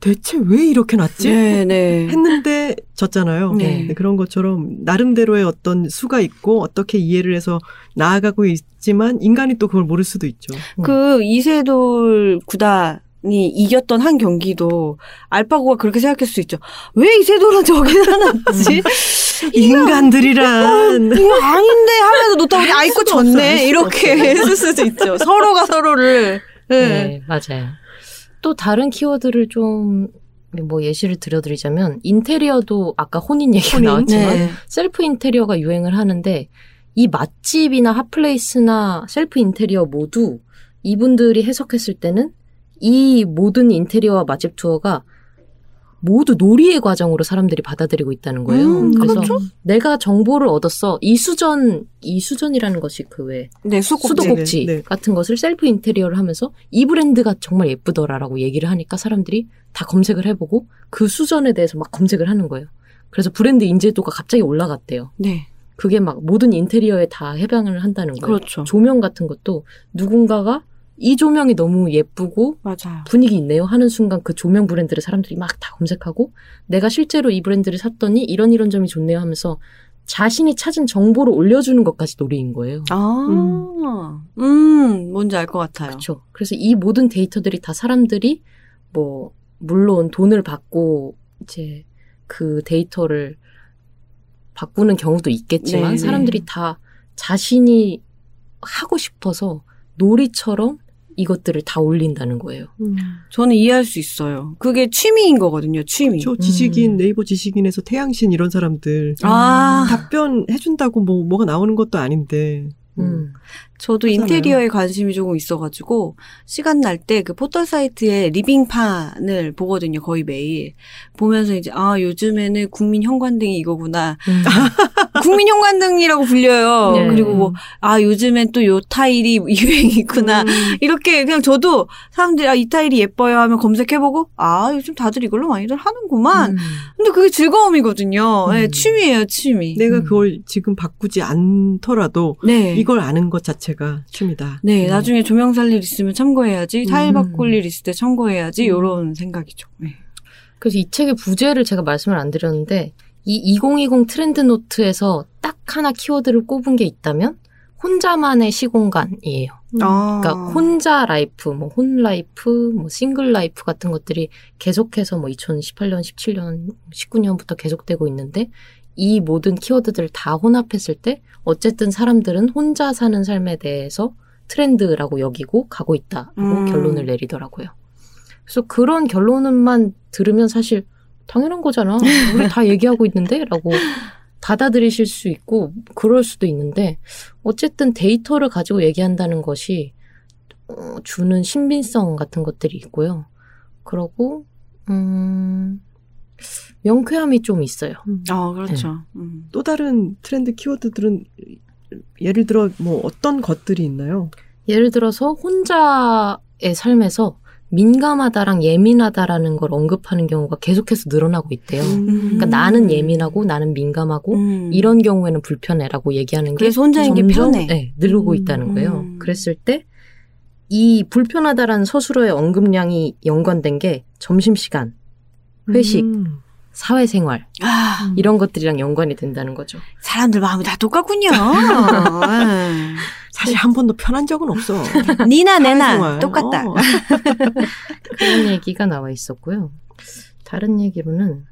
대체 왜 이렇게 났지? 네, 네. 했는데 졌잖아요. 네. 네, 그런 것처럼 나름대로의 어떤 수가 있고 어떻게 이해를 해서 나아가고 있지만 인간이 또 그걸 모를 수도 있죠. 그 이세돌 구단 이 이겼던 한 경기도 알파고가 그렇게 생각할 수 있죠. 왜 이세돌은 저기다 놨지? 인간들이란 이거 아닌데 하면서 놓다 보니 아이고 졌네 이렇게. 했을 수도 있죠. 서로가 서로를 네. 네, 맞아요. 또 다른 키워드를 좀 뭐 예시를 들어드리자면 인테리어도 아까 혼인 얘기가 혼인? 나왔지만 네. 셀프 인테리어가 유행을 하는데 이 맛집이나 핫플레이스나 셀프 인테리어 모두 이분들이 해석했을 때는 이 모든 인테리어와 맛집 투어가 모두 놀이의 과정으로 사람들이 받아들이고 있다는 거예요. 음, 그래서 그렇죠. 내가 정보를 얻었어. 이 수전, 이 수전이라는 것이 그 왜 네, 수도꼭지. 네, 네. 같은 것을 셀프 인테리어를 하면서 이 브랜드가 정말 예쁘더라라고 얘기를 하니까 사람들이 다 검색을 해보고 그 수전에 대해서 막 검색을 하는 거예요. 그래서 브랜드 인지도가 갑자기 올라갔대요. 네, 그게 막 모든 인테리어에 다 해당을 한다는 거예요. 그렇죠. 조명 같은 것도 누군가가 이 조명이 너무 예쁘고 맞아요. 분위기 있네요 하는 순간 그 조명 브랜드를 사람들이 막 다 검색하고 내가 실제로 이 브랜드를 샀더니 이런 이런 점이 좋네요 하면서 자신이 찾은 정보를 올려주는 것까지 놀이인 거예요. 아, 음, 뭔지 알 것 같아요. 그렇죠. 그래서 이 모든 데이터들이 다 사람들이 뭐 물론 돈을 받고 이제 그 데이터를 바꾸는 경우도 있겠지만 네, 사람들이 네. 다 자신이 하고 싶어서 놀이처럼 이것들을 다 올린다는 거예요. 음. 저는 이해할 수 있어요. 그게 취미인 거거든요, 취미. 저 지식인 음. 네이버 지식인에서 태양신 이런 사람들 아, 답변 해준다고 뭐 뭐가 나오는 것도 아닌데 음. 음. 저도 하잖아요. 인테리어에 관심이 조금 있어가지고 시간 날 때 그 포털 사이트에 리빙판을 보거든요 거의 매일 보면서 이제 아 요즘에는 국민 형관등이 이거구나 음. 국민 형관등이라고 불려요 네. 그리고 뭐 아 요즘엔 또 요 타일이 유행이구나 음. 이렇게 그냥 저도 사람들이 아 이 타일이 예뻐요 하면 검색해보고 아 요즘 다들 이걸로 많이들 하는구만 음. 근데 그게 즐거움이거든요 네, 음. 취미예요 취미 내가 음. 그걸 지금 바꾸지 않더라도 네 이걸 아는 것 자체 가 취미다. 네, 음. 나중에 조명 살 일 있으면 참고해야지, 타일 음. 바꿀 일 있을 때 참고해야지, 음. 요런 생각이죠. 네. 그래서 이 책의 부제를 제가 말씀을 안 드렸는데 이 2020 트렌드 노트에서 딱 하나 키워드를 꼽은 게 있다면 혼자만의 시공간이에요. 아. 그러니까 혼자 라이프, 뭐 혼 라이프, 뭐 싱글 라이프 같은 것들이 계속해서 뭐 2018년, 17년, 19년부터 계속되고 있는데 이 모든 키워드들을 다 혼합했을 때 어쨌든 사람들은 혼자 사는 삶에 대해서 트렌드라고 여기고 가고 있다라고 음. 결론을 내리더라고요. 그래서 그런 결론만 들으면 사실 당연한 거잖아. 우리 다 얘기하고 있는데? 라고 받아들이실 수 있고 그럴 수도 있는데 어쨌든 데이터를 가지고 얘기한다는 것이 어, 주는 신빙성 같은 것들이 있고요. 그러고 음, 명쾌함이 좀 있어요. 아, 그렇죠. 네. 음. 또 다른 트렌드 키워드들은 예를 들어 뭐 어떤 것들이 있나요? 예를 들어서 혼자의 삶에서 민감하다랑 예민하다라는 걸 언급하는 경우가 계속해서 늘어나고 있대요. 그러니까 나는 예민하고 나는 민감하고 음. 이런 경우에는 불편해라고 얘기하는 게 그래서 혼자인 게 편해. 네, 늘고 음. 있다는 거예요. 음. 그랬을 때 이 불편하다라는 서술어의 언급량이 연관된 게 점심시간, 회식, 음. 사회생활 아, 이런 것들이랑 연관이 된다는 거죠. 사람들 마음이 다 똑같군요. 아. 사실 한 번도 편한 적은 없어. 니나 내나. 똑같다. 어. 그런 얘기가 나와 있었고요. 다른 얘기로는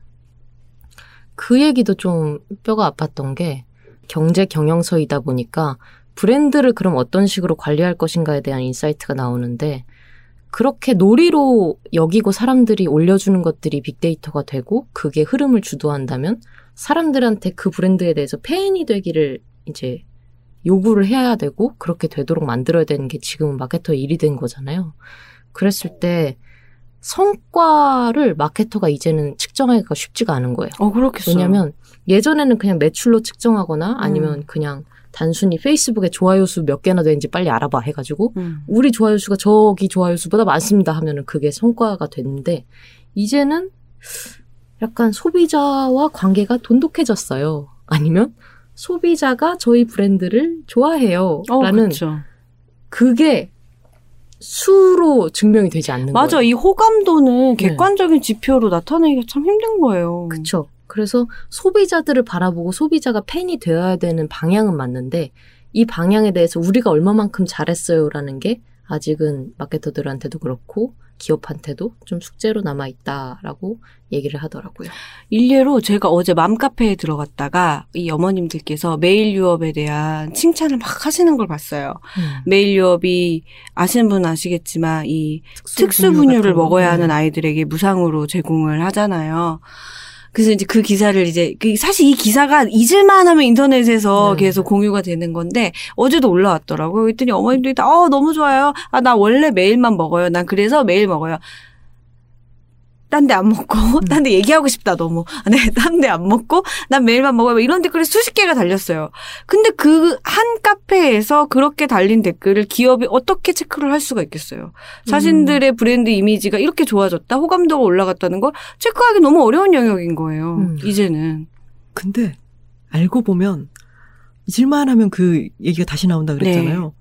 그 얘기도 좀 뼈가 아팠던 게 경제 경영서이다 보니까 브랜드를 그럼 어떤 식으로 관리할 것인가에 대한 인사이트가 나오는데 그렇게 놀이로 여기고 사람들이 올려주는 것들이 빅데이터가 되고 그게 흐름을 주도한다면 사람들한테 그 브랜드에 대해서 팬이 되기를 이제 요구를 해야 되고 그렇게 되도록 만들어야 되는 게 지금은 마케터의 일이 된 거잖아요. 그랬을 때 성과를 마케터가 이제는 측정하기가 쉽지가 않은 거예요. 어, 그렇겠어요. 왜냐면 예전에는 그냥 매출로 측정하거나 아니면 음. 그냥 단순히 페이스북에 좋아요 수 몇 개나 되는지 빨리 알아봐 해가지고 음. 우리 좋아요 수가 저기 좋아요 수보다 많습니다 하면은 그게 성과가 됐는데 이제는 약간 소비자와 관계가 돈독해졌어요. 아니면 소비자가 저희 브랜드를 좋아해요. 어, 라는 그렇죠. 그게 수로 증명이 되지 않는 맞아. 거예요. 이 호감도는 네. 객관적인 지표로 나타내기가 참 힘든 거예요. 그쵸. 그래서 소비자들을 바라보고 소비자가 팬이 되어야 되는 방향은 맞는데 이 방향에 대해서 우리가 얼마만큼 잘했어요라는 게 아직은 마케터들한테도 그렇고 기업한테도 좀 숙제로 남아 있다라고 얘기를 하더라고요. 일례로 제가 어제 맘카페에 들어갔다가 이 어머님들께서 메일 유업에 대한 칭찬을 막 하시는 걸 봤어요. 메일 유업이 아시는 분은 아시겠지만 이 특수 분유를. 먹어야 하는 네. 아이들에게 무상으로 제공을 하잖아요. 그래서 이제 그 기사를 이제 그 사실 이 기사가 잊을만 하면 인터넷에서 네. 계속 공유가 되는 건데 어제도 올라왔더라고요. 그랬더니 어머님들이 다 어 너무 좋아요. 아 나 원래 매일만 먹어요. 난 그래서 매일 먹어요. 딴 데 안 먹고 딴데 얘기하고 싶다 너무. 아, 네, 딴 데 안 먹고 난 매일만 먹어요. 뭐 이런 댓글이 수십 개가 달렸어요. 근데 그 한 카페에서 그렇게 달린 댓글을 기업이 어떻게 체크를 할 수가 있겠어요. 자신들의 브랜드 이미지가 이렇게 좋아졌다, 호감도가 올라갔다는 걸 체크하기 너무 어려운 영역인 거예요. 음. 이제는. 근데 알고 보면 잊을만 하면 그 얘기가 다시 나온다 그랬잖아요.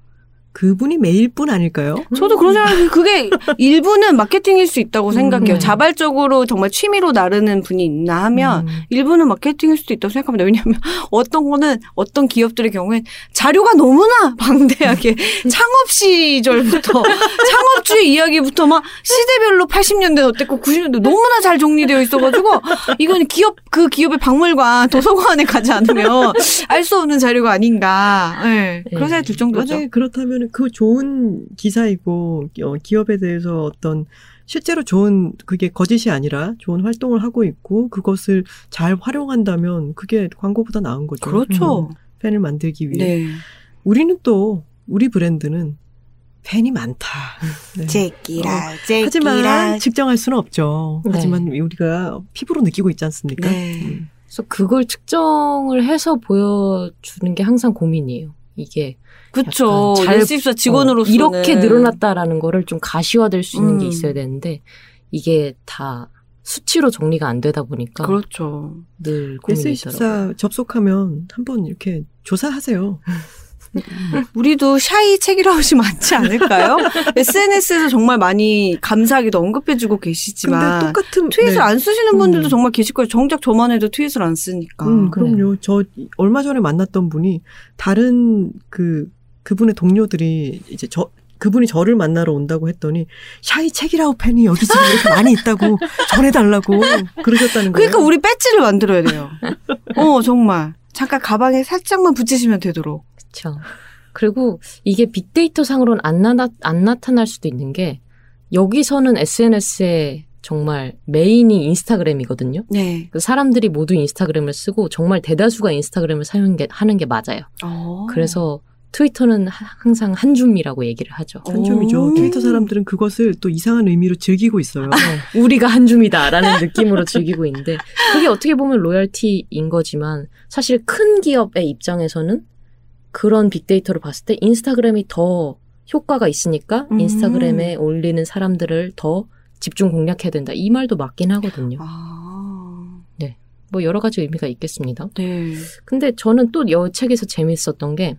그분이 매일뿐 아닐까요? 저도 그런 생각이 그게 일부는 마케팅일 수 있다고 생각해요. 네. 자발적으로 정말 취미로 나르는 분이 있나 하면 음. 일부는 마케팅일 수도 있다고 생각합니다. 왜냐하면 어떤 거는 어떤 기업들의 경우엔 자료가 너무나 방대하게 창업 시절부터 창업주의 이야기부터 막 시대별로 80년대 어땠고 90년대 너무나 잘 정리되어 있어가지고 이거는 기업 그 기업의 박물관 도서관에 가지 않으면 알 수 없는 자료가 아닌가. 네. 그런 생각이 들 정도죠. 만약에 그렇다면 그 좋은 기사이고 어, 기업에 대해서 어떤 실제로 좋은 그게 거짓이 아니라 좋은 활동을 하고 있고 그것을 잘 활용한다면 그게 광고보다 나은 거죠. 그렇죠. 음, 팬을 만들기 위해. 네. 우리는 또 우리 브랜드는 팬이 많다. 네. 제끼라, 하지만 측정할 수는 없죠. 네. 하지만 우리가 피부로 느끼고 있지 않습니까? 네. 음. 그래서 그걸 측정을 해서 보여주는 게 항상 고민이에요. 이게 그쵸. 약간 잘- 예습사 직원으로서 어, 이렇게 늘어났다라는 거를 좀 가시화될 수 있는 게 음. 있어야 되는데 이게 다 수치로 정리가 안 되다 보니까 그렇죠. 늘 고민이. S24 접속하면 한번 이렇게 조사하세요. 우리도 샤이 책이라웃이 많지 않을까요? SNS에서 정말 많이 감사하기도 언급해주고 계시지만 근데 똑같은 트윗을 네. 안 쓰시는 분들도 음. 정말 계실 거예요. 정작 저만 해도 트윗을 안 쓰니까. 음, 그럼요. 저 얼마 전에 만났던 분이 다른 그 그분의 동료들이 이제 저 그분이 저를 만나러 온다고 했더니 샤이 책이라우 팬이 여기 지금 이렇게 많이 있다고 전해달라고 그러셨다는 거예요. 그러니까 우리 배지를 만들어야 돼요. 어 정말 잠깐 가방에 살짝만 붙이시면 되도록. 그렇죠. 그리고 이게 빅데이터 상으로는 안, 나타, 안 나타날 수도 있는 게 여기서는 SNS의 정말 메인이 인스타그램이거든요. 네. 그 사람들이 모두 인스타그램을 쓰고 정말 대다수가 인스타그램을 사용하는 게, 맞아요. 어. 그래서 트위터는 하- 항상 한 줌이라고 얘기를 하죠. 한 줌이죠. 오. 트위터 사람들은 그것을 또 이상한 의미로 즐기고 있어요. 네, 우리가 한 줌이다라는 느낌으로 즐기고 있는데 그게 어떻게 보면 로열티인 거지만 사실 큰 기업의 입장에서는 그런 빅데이터를 봤을 때 인스타그램이 더 효과가 있으니까 음. 인스타그램에 올리는 사람들을 더 집중 공략해야 된다. 이 말도 맞긴 하거든요. 아. 뭐 여러 가지 의미가 있겠습니다. 네. 근데 저는 또이 책에서 재밌었던 게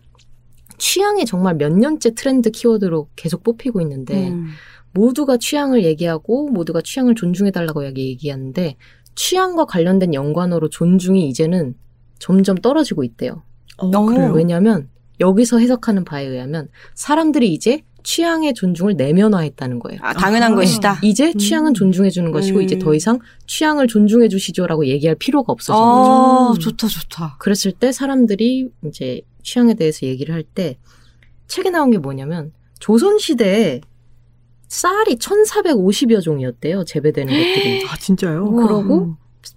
취향이 정말 몇 년째 트렌드 키워드로 계속 뽑히고 있는데 음. 모두가 취향을 얘기하고 모두가 취향을 존중해달라고 얘기하는데 취향과 관련된 연관어로 존중이 이제는 점점 떨어지고 있대요. 어. 왜냐하면 여기서 해석하는 바에 의하면 사람들이 이제 취향의 존중을 내면화했다는 거예요. 아, 당연한 아하. 것이다. 이제 음. 취향은 존중해 주는 것이고 음. 이제 더 이상 취향을 존중해 주시죠라고 얘기할 필요가 없어진 거죠. 아, 거죠. 좋다, 좋다. 그랬을 때 사람들이 이제 취향에 대해서 얘기를 할 때 책에 나온 게 뭐냐면 조선 시대에 쌀이 1,450여 종이었대요. 재배되는 것들이. 아 진짜요? 우와. 그러고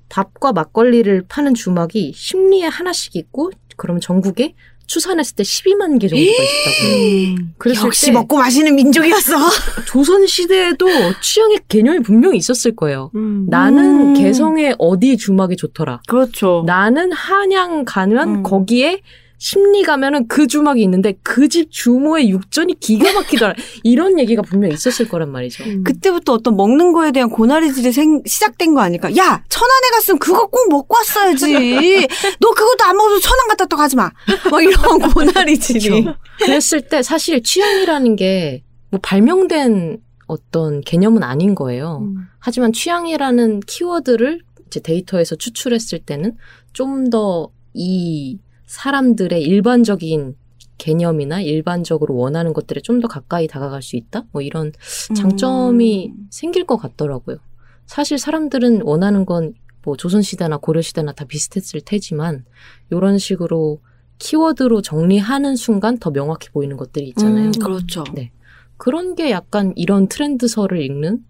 밥과 막걸리를 파는 주막이 심리에 하나씩 있고 그러면 전국에 추산했을 때 12만 개 정도가 있다고. 그랬을 역시 때 먹고 마시는 민족이었어. 조선 시대에도 취향의 개념이 분명히 있었을 거예요. 음. 나는 음. 개성의 어디 주막이 좋더라. 그렇죠. 나는 한양 가면 음. 거기에 심리 가면은 그 주막이 있는데 그 집 주모의 육전이 기가 막히더라. 이런 얘기가 분명히 있었을 거란 말이죠. 음. 그때부터 어떤 먹는 거에 대한 고나리질이 생, 시작된 거 아닐까? 야, 천안에 갔으면 그거 꼭 먹고 왔어야지. 너 그것도 안 먹어도 천안 갔다 또 가지 마. 막 이런 고나리질이. 그랬을 때 사실 취향이라는 게 뭐 발명된 어떤 개념은 아닌 거예요. 음. 하지만 취향이라는 키워드를 이제 데이터에서 추출했을 때는 좀더이 사람들의 일반적인 개념이나 일반적으로 원하는 것들에 좀 더 가까이 다가갈 수 있다? 뭐 이런 장점이 음. 생길 것 같더라고요. 사실 사람들은 원하는 건 뭐 조선시대나 고려시대나 다 비슷했을 테지만 이런 식으로 키워드로 정리하는 순간 더 명확해 보이는 것들이 있잖아요. 음, 그렇죠. 네. 그런 게 약간 이런 트렌드서를 읽는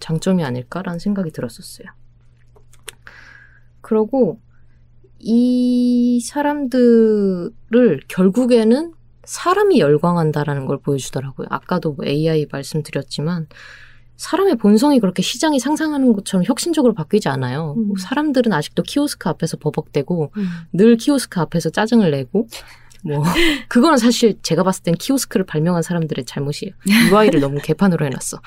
장점이 아닐까라는 생각이 들었었어요. 그러고 이 사람들을 결국에는 사람이 열광한다라는 걸 보여주더라고요. 아까도 뭐 AI 말씀드렸지만 사람의 본성이 그렇게 시장이 상상하는 것처럼 혁신적으로 바뀌지 않아요. 음. 사람들은 아직도 키오스크 앞에서 버벅대고 음. 늘 키오스크 앞에서 짜증을 내고 뭐 그거는 사실 제가 봤을 땐 키오스크를 발명한 사람들의 잘못이에요. UI를 너무 개판으로 해놨어.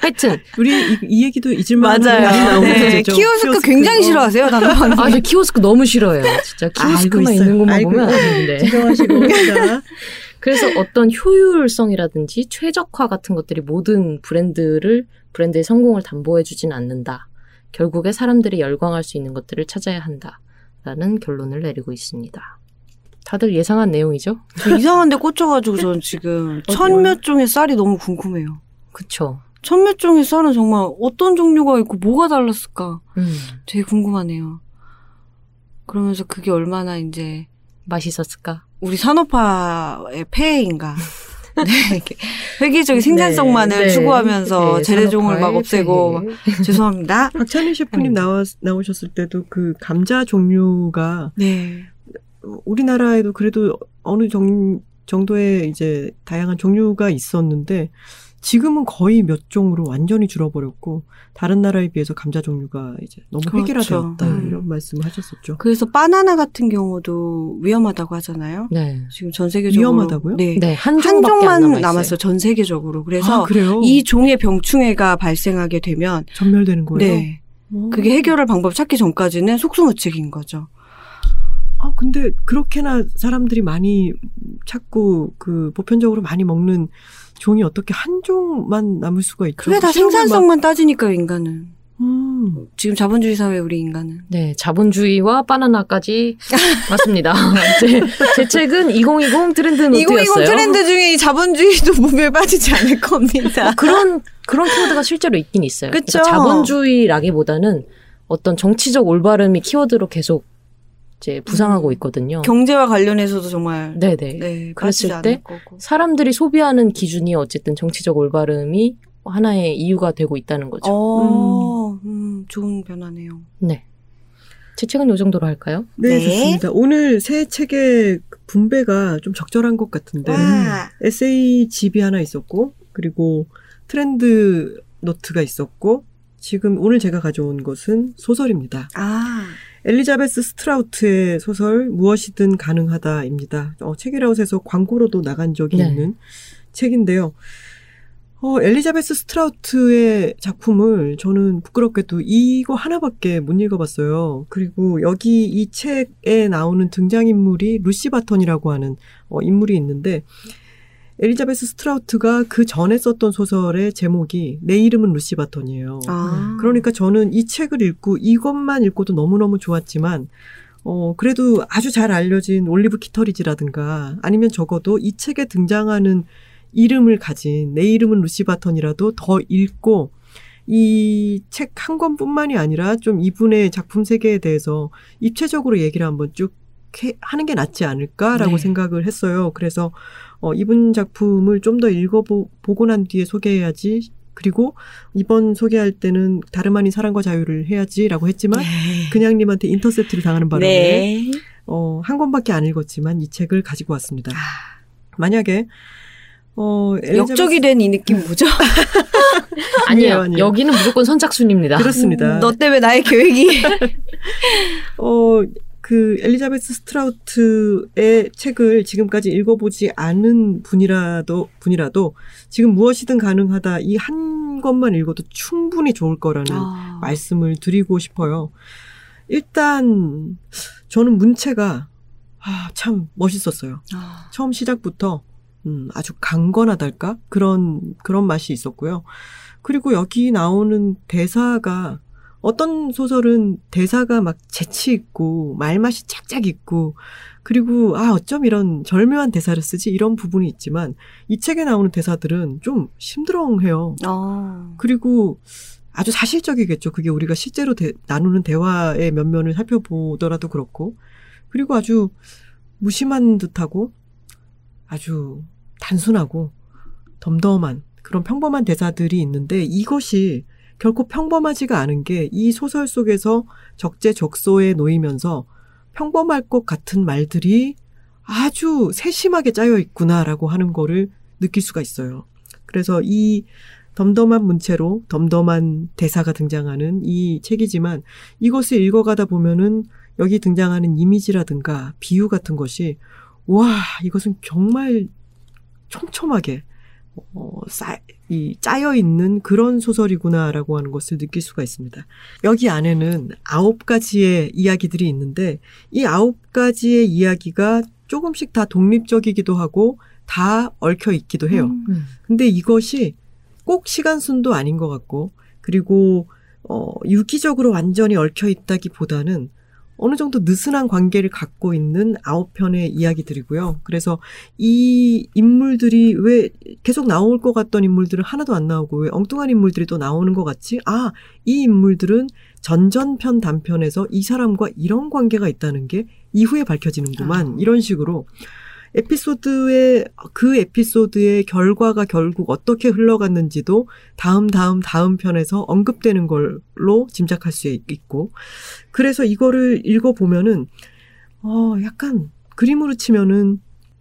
하여튼 우리 이, 이 얘기도 잊을만 맞아요. 네, 키오스크 굉장히 싫어하세요, 단호박. 아, 저 키오스크 너무 싫어요. 진짜 키오스크만 알고 있어요. 있는 것만 알고 보면 되는데. 진정하시고 자, 그래서 어떤 효율성이라든지 최적화 같은 것들이 모든 브랜드를 브랜드의 성공을 담보해 주진 않는다. 결국에 사람들이 열광할 수 있는 것들을 찾아야 한다 라는 결론을 내리고 있습니다. 다들 예상한 내용이죠? 저 이상한데 꽂혀가지고 전 지금 어, 천몇 종의 쌀이 너무 궁금해요. 그쵸. 천몇 종의 쌀은 정말 어떤 종류가 있고 뭐가 달랐을까 음, 되게 궁금하네요. 그러면서 그게 얼마나 이제 맛있었을까? 우리 산업화의 폐해인가. 네, 획일적인 생산성만을 네, 네. 추구하면서 네, 재래종을 막 없애고. 죄송합니다. 박찬희 셰프님 음. 나와 나오셨을 때도 그 감자 종류가 네. 우리나라에도 그래도 어느 정, 정도의 이제 다양한 종류가 있었는데 지금은 거의 몇 종으로 완전히 줄어버렸고 다른 나라에 비해서 감자 종류가 이제 너무 그렇죠. 획일화되었다 음. 이런 말씀을 하셨었죠. 그래서 바나나 같은 경우도 위험하다고 하잖아요. 네. 지금 전 세계적으로 위험하다고요? 네. 네, 한 한 종만. 남았어요. 전 세계적으로. 그래서 아, 그래요? 이 종의 병충해가 발생하게 되면 전멸되는 거예요? 네. 오. 그게 해결할 방법 찾기 전까지는 속수무책인 거죠. 아, 근데 그렇게나 사람들이 많이 찾고 그 보편적으로 많이 먹는 종이 어떻게 한 종만 남을 수가 있죠? 그게 다 실험을 막- 생산성만 따지니까요, 인간은. 음. 지금 자본주의 사회 우리 인간은. 네, 자본주의와 바나나까지 맞습니다. 제, 제 책은 2020 트렌드 노트였어요. 2020 트렌드 중에 이 자본주의도 무별 빠지지 않을 겁니다. 그런 그런 키워드가 실제로 있긴 있어요. 그쵸. 그러니까 자본주의라기보다는 어떤 정치적 올바름이 키워드로 계속 이제 부상하고 있거든요. 경제와 관련해서도 정말 네네. 네, 그랬을 때. 사람들이 소비하는 기준이 어쨌든 정치적 올바름이 하나의 이유가 되고 있다는 거죠. 어, 음, 좋은 변화네요. 네. 제 책은 이 정도로 할까요? 네, 네. 좋습니다. 오늘 새 책의 분배가 좀 적절한 것 같은데 와. 에세이 집이 하나 있었고 그리고 트렌드 노트가 있었고 지금 오늘 제가 가져온 것은 소설입니다. 아, 엘리자베스 스트라우트의 소설 무엇이든 가능하다입니다. 어, 책읽아웃에서 광고로도 나간 적이 네. 있는 책인데요. 어, 엘리자베스 스트라우트의 작품을 저는 부끄럽게도 이거 하나밖에 못 읽어봤어요. 그리고 여기 이 책에 나오는 등장인물이 루시 바턴이라고 하는 어, 인물이 있는데 엘리자베스 스트라우트가 그 전에 썼던 소설의 제목이 내 이름은 루시 바턴이에요. 아. 그러니까 저는 이 책을 읽고 이것만 읽고도 너무너무 좋았지만, 어, 그래도 아주 잘 알려진 올리브 키터리지라든가 아니면 적어도 이 책에 등장하는 이름을 가진 내 이름은 루시 바턴이라도 더 읽고 이 책 한 권뿐만이 아니라 좀 이분의 작품 세계에 대해서 입체적으로 얘기를 한번 쭉 해- 하는 게 낫지 않을까라고 네. 생각을 했어요. 그래서 어, 이분 작품을 좀 더 읽어보고 난 뒤에 소개해야지. 그리고 이번 소개할 때는 다름 아닌 사랑과 자유를 해야지라고 했지만 그냥님한테 인터셉트를 당하는 바람에 네. 어, 한 권밖에 안 읽었지만 이 책을 가지고 왔습니다. 아, 만약에 어, 역적이 된 이 느낌 뭐죠? 아니에요. 아니에요. 여기는 무조건 선착순입니다. 그렇습니다. 너 때문에 나의 계획이. 어, 그 엘리자베스 스트라우트의 책을 지금까지 읽어보지 않은 분이라도 분이라도 지금 무엇이든 가능하다 이한 권만 읽어도 충분히 좋을 거라는 아. 말씀을 드리고 싶어요. 일단 저는 문체가 아, 참 멋있었어요. 아. 처음 시작부터 음, 아주 강건하달까 그런 그런 맛이 있었고요. 그리고 여기 나오는 대사가 어떤 소설은 대사가 막 재치 있고 말맛이 짝짝 있고 그리고 아 어쩜 이런 절묘한 대사를 쓰지 이런 부분이 있지만 이 책에 나오는 대사들은 좀 심드렁해요. 어. 그리고 아주 사실적이겠죠. 그게 우리가 실제로 대- 나누는 대화의 면면을 살펴보더라도 그렇고 그리고 아주 무심한 듯하고 아주 단순하고 덤덤한 그런 평범한 대사들이 있는데 이것이 결코 평범하지가 않은 게 이 소설 속에서 적재적소에 놓이면서 평범할 것 같은 말들이 아주 세심하게 짜여 있구나라고 하는 거를 느낄 수가 있어요. 그래서 이 덤덤한 문체로 덤덤한 대사가 등장하는 이 책이지만 이것을 읽어가다 보면은 여기 등장하는 이미지라든가 비유 같은 것이 와 이것은 정말 촘촘하게 어, 쌓, 이 짜여 있는 그런 소설이구나라고 하는 것을 느낄 수가 있습니다. 여기 안에는 아홉 가지의 이야기들이 있는데 이 아홉 가지의 이야기가 조금씩 다 독립적이기도 하고 다 얽혀 있기도 해요. 음. 음. 근데 이것이 꼭 시간순도 아닌 것 같고, 그리고, 어, 유기적으로 완전히 얽혀 있다기보다는 어느 정도 느슨한 관계를 갖고 있는 아홉 편의 이야기들이고요. 그래서 이 인물들이 왜 계속 나올 것 같던 인물들은 하나도 안 나오고 왜 엉뚱한 인물들이 또 나오는 것 같지? 아, 이 인물들은 전전편 단편에서 이 사람과 이런 관계가 있다는 게 이후에 밝혀지는구만. 아. 이런 식으로 에피소드의 그 에피소드의 결과가 결국 어떻게 흘러갔는지도 다음 다음 다음 편에서 언급되는 걸로 짐작할 수 있고 그래서 이거를 읽어 보면은 어 약간 그림으로 치면은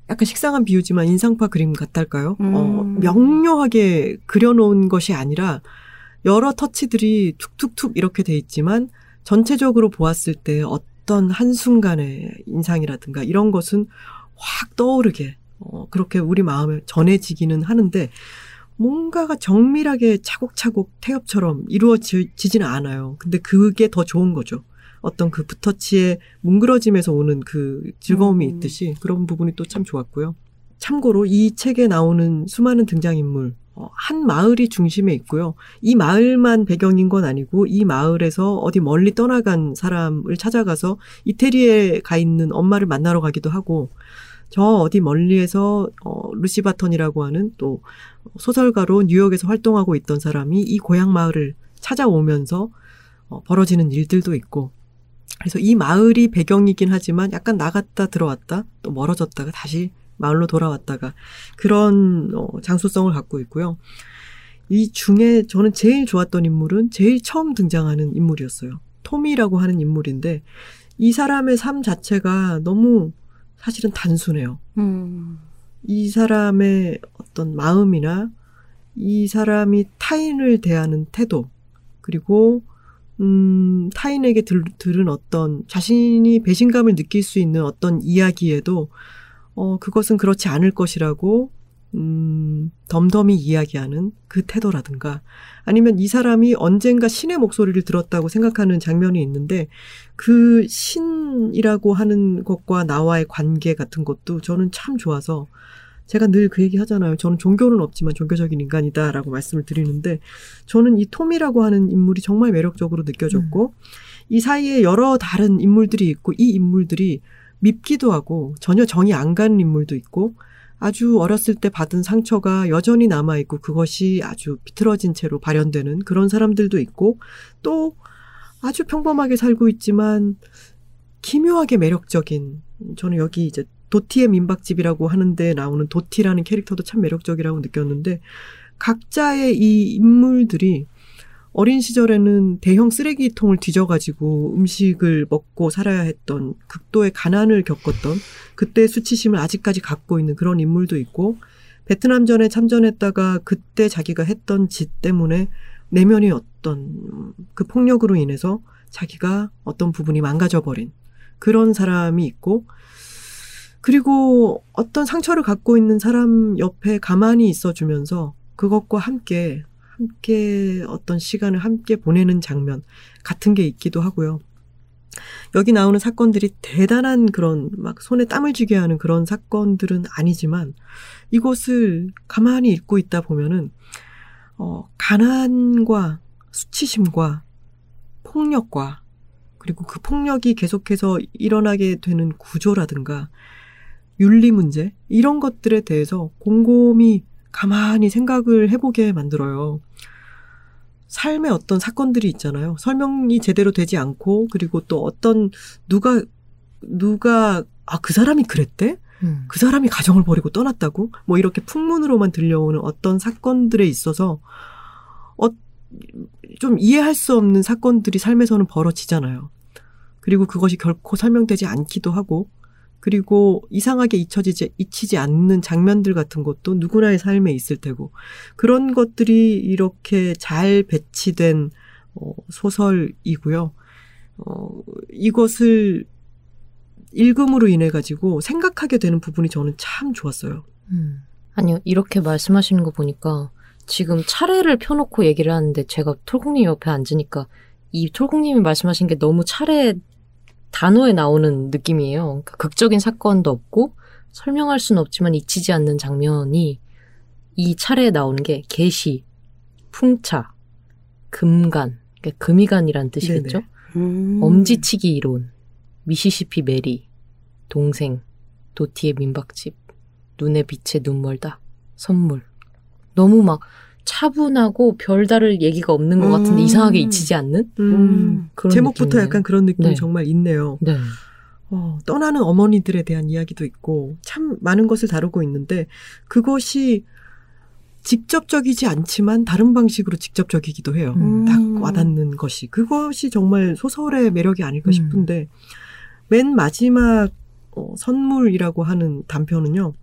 약간 식상한 비유지만 인상파 그림 같달까요? 어 음. 명료하게 그려놓은 것이 아니라 여러 터치들이 툭툭툭 이렇게 돼 있지만 전체적으로 보았을 때 어떤 한순간의 인상이라든가 이런 것은 확 떠오르게 어, 그렇게 우리 마음에 전해지기는 하는데 뭔가가 정밀하게 차곡차곡 태엽처럼 이루어지지는 않아요. 근데 그게 더 좋은 거죠. 어떤 그 붓터치의 뭉그러짐에서 오는 그 즐거움이 음. 있듯이 그런 부분이 또 참 좋았고요. 참고로 이 책에 나오는 수많은 등장인물, 어, 한 마을이 중심에 있고요. 이 마을만 배경인 건 아니고 이 마을에서 어디 멀리 떠나간 사람을 찾아가서 이태리에 가 있는 엄마를 만나러 가기도 하고 저 어디 멀리에서 어, 루시 바턴이라고 하는 또 소설가로 뉴욕에서 활동하고 있던 사람이 이 고향 마을을 찾아오면서 어, 벌어지는 일들도 있고 그래서 이 마을이 배경이긴 하지만 약간 나갔다 들어왔다 또 멀어졌다가 다시 마을로 돌아왔다가 그런 어, 장소성을 갖고 있고요. 이 중에 저는 제일 좋았던 인물은 제일 처음 등장하는 인물이었어요. 토미라고 하는 인물인데 이 사람의 삶 자체가 너무 사실은 단순해요. 음. 이 사람의 어떤 마음이나 이 사람이 타인을 대하는 태도 그리고 음, 타인에게 들, 들은 어떤 자신이 배신감을 느낄 수 있는 어떤 이야기에도 어, 그것은 그렇지 않을 것이라고 음, 덤덤히 이야기하는 그 태도라든가 아니면 이 사람이 언젠가 신의 목소리를 들었다고 생각하는 장면이 있는데 그 신이라고 하는 것과 나와의 관계 같은 것도 저는 참 좋아서 제가 늘 그 얘기 하잖아요. 저는 종교는 없지만 종교적인 인간이다라고 말씀을 드리는데 저는 이 톰이라고 하는 인물이 정말 매력적으로 느껴졌고 이 사이에 여러 다른 인물들이 있고 이 인물들이 밉기도 하고 전혀 정이 안 가는 인물도 있고 아주 어렸을 때 받은 상처가 여전히 남아있고 그것이 아주 비틀어진 채로 발현되는 그런 사람들도 있고 또 아주 평범하게 살고 있지만 기묘하게 매력적인 저는 여기 이제 도티의 민박집이라고 하는데 나오는 도티라는 캐릭터도 참 매력적이라고 느꼈는데 각자의 이 인물들이 어린 시절에는 대형 쓰레기통을 뒤져가지고 음식을 먹고 살아야 했던 극도의 가난을 겪었던 그때 수치심을 아직까지 갖고 있는 그런 인물도 있고 베트남전에 참전했다가 그때 자기가 했던 짓 때문에 내면이 어떤 그 폭력으로 인해서 자기가 어떤 부분이 망가져버린 그런 사람이 있고 그리고 어떤 상처를 갖고 있는 사람 옆에 가만히 있어주면서 그것과 함께 함께 어떤 시간을 함께 보내는 장면 같은 게 있기도 하고요. 여기 나오는 사건들이 대단한 그런 막 손에 땀을 쥐게 하는 그런 사건들은 아니지만 이곳을 가만히 읽고 있다 보면은 어, 가난과 수치심과 폭력과 그리고 그 폭력이 계속해서 일어나게 되는 구조라든가 윤리 문제 이런 것들에 대해서 곰곰이 가만히 생각을 해보게 만들어요. 삶의 어떤 사건들이 있잖아요. 설명이 제대로 되지 않고 그리고 또 어떤 누가 누가 아 그 사람이 그랬대? 음. 그 사람이 가정을 버리고 떠났다고? 뭐 이렇게 풍문으로만 들려오는 어떤 사건들에 있어서 어, 좀 이해할 수 없는 사건들이 삶에서는 벌어지잖아요. 그리고 그것이 결코 설명되지 않기도 하고 그리고 이상하게 잊혀지지, 잊히지 않는 장면들 같은 것도 누구나의 삶에 있을 테고, 그런 것들이 이렇게 잘 배치된, 어, 소설이고요. 어, 이것을 읽음으로 인해 가지고 생각하게 되는 부분이 저는 참 좋았어요. 음. 아니요, 이렇게 말씀하시는 거 보니까 지금 차례를 펴놓고 얘기를 하는데 제가 톨콩님 옆에 앉으니까 이 톨콩님이 말씀하신 게 너무 차례 단어에 나오는 느낌이에요. 그러니까 극적인 사건도 없고 설명할 수는 없지만 잊히지 않는 장면이 이 차례에 나오는 게 계시, 풍차, 금간, 그러니까 금이간이란 뜻이겠죠. 음. 엄지치기 이론, 미시시피 메리, 동생, 도티의 민박집, 눈에 빛에 눈 멀다, 선물. 너무 막 차분하고 별다를 얘기가 없는 것 같은데 음. 이상하게 잊히지 않는 음. 그런 제목부터 느낌이네요. 약간 그런 느낌이 네. 정말 있네요. 네. 어, 떠나는 어머니들에 대한 이야기도 있고 참 많은 것을 다루고 있는데 그것이 직접적이지 않지만 다른 방식으로 직접적이기도 해요. 음. 딱 와닿는 것이 그것이 정말 소설의 매력이 아닐까 음. 싶은데 맨 마지막 어, 선물이라고 하는 단편은요.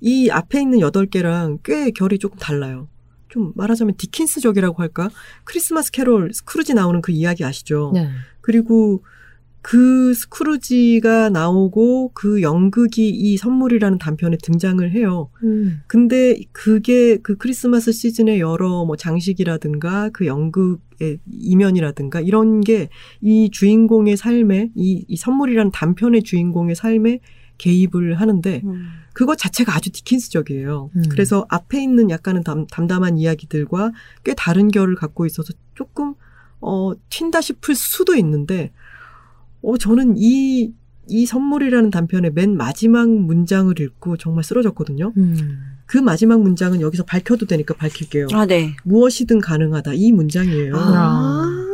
이 앞에 있는 여덟 개랑 꽤 결이 조금 달라요. 좀 말하자면 디킨스적이라고 할까? 크리스마스 캐롤 스크루지 나오는 그 이야기 아시죠? 네. 그리고 그 스크루지가 나오고 그 연극이 이 선물이라는 단편에 등장을 해요. 음. 근데 그게 그 크리스마스 시즌의 여러 뭐 장식이라든가 그 연극 이면이라든가 이런 게 이 주인공의 삶에 이, 이 선물이라는 단편의 주인공의 삶에 개입을 하는데 음. 그것 자체가 아주 디킨스적이에요. 음. 그래서 앞에 있는 약간은 담, 담담한 이야기들과 꽤 다른 결을 갖고 있어서 조금 어 튄다 싶을 수도 있는데 어 저는 이이 선물이라는 단편의 맨 마지막 문장을 읽고 정말 쓰러졌거든요. 음. 그 마지막 문장은 여기서 밝혀도 되니까 밝힐게요. 아, 네. 무엇이든 가능하다 이 문장이에요. 아.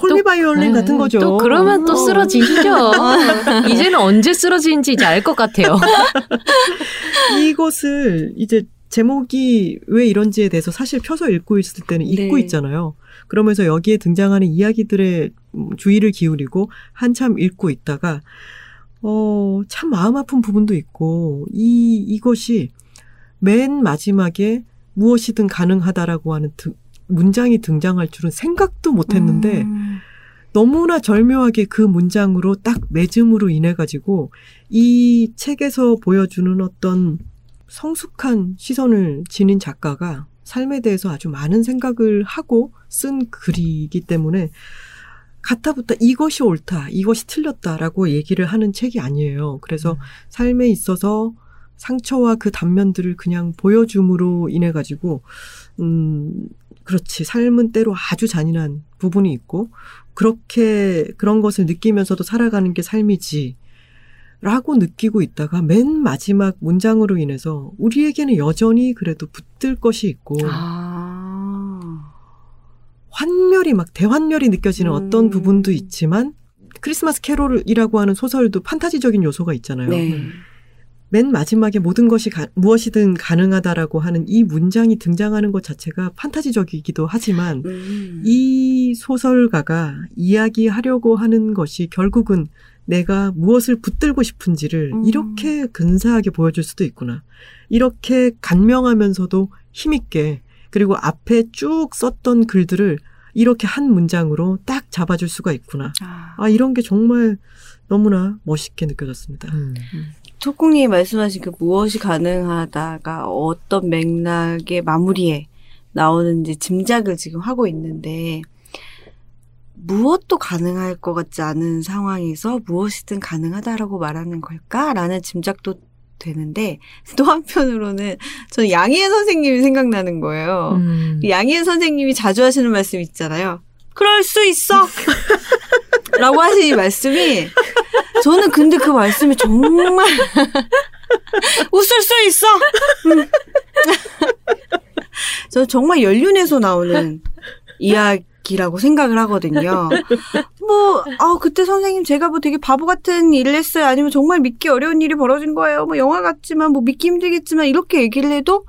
콜미바이올린 네. 같은 거죠. 또 그러면 또 어. 쓰러지시죠. 이제는 언제 쓰러지는지 이제 알 것 같아요. 이것을 이제 제목이 왜 이런지에 대해서 사실 펴서 읽고 있을 때는 읽고 네. 있잖아요. 그러면서 여기에 등장하는 이야기들의 음, 주의를 기울이고 한참 읽고 있다가 어, 참 마음 아픈 부분도 있고 이 이것이 맨 마지막에 무엇이든 가능하다라고 하는 등- 문장이 등장할 줄은 생각도 못 했는데 음. 너무나 절묘하게 그 문장으로 딱 맺음으로 인해 가지고 이 책에서 보여주는 어떤 성숙한 시선을 지닌 작가가 삶에 대해서 아주 많은 생각을 하고 쓴 글이기 때문에 가타부터 이것이 옳다, 이것이 틀렸다라고 얘기를 하는 책이 아니에요. 그래서 삶에 있어서 상처와 그 단면들을 그냥 보여줌으로 인해 가지고 음 그렇지 삶은 때로 아주 잔인한 부분이 있고 그렇게 그런 것을 느끼면서도 살아가는 게 삶이지. 라고 느끼고 있다가 맨 마지막 문장으로 인해서 우리에게는 여전히 그래도 붙들 것이 있고 아. 환멸이 막 대환멸이 느껴지는 음. 어떤 부분도 있지만 크리스마스 캐롤이라고 하는 소설도 판타지적인 요소가 있잖아요. 네. 맨 마지막에 모든 것이 가- 무엇이든 가능하다라고 하는 이 문장이 등장하는 것 자체가 판타지적이기도 하지만 음. 이 소설가가 이야기하려고 하는 것이 결국은 내가 무엇을 붙들고 싶은지를 음. 이렇게 근사하게 보여줄 수도 있구나. 이렇게 간명하면서도 힘있게 그리고 앞에 쭉 썼던 글들을 이렇게 한 문장으로 딱 잡아줄 수가 있구나. 아. 아, 이런 게 정말 너무나 멋있게 느껴졌습니다. 음. 토콩님이 말씀하신 그 무엇이 가능하다가 어떤 맥락의 마무리에 나오는지 짐작을 지금 하고 있는데 무엇도 가능할 것 같지 않은 상황에서 무엇이든 가능하다라고 말하는 걸까라는 짐작도 되는데 또 한편으로는 저는 양희애 선생님이 생각나는 거예요. 음. 양희은 선생님이 자주 하시는 말씀 있잖아요. 그럴 수 있어! 라고 하시는 말씀이, 저는 근데 그 말씀이 정말, 웃을 수 있어! 음. 저 정말 연륜에서 나오는 이야기라고 생각을 하거든요. 뭐, 아, 그때 선생님 제가 뭐 되게 바보 같은 일을 했어요. 아니면 정말 믿기 어려운 일이 벌어진 거예요. 뭐 영화 같지만, 뭐 믿기 힘들겠지만, 이렇게 얘기를 해도,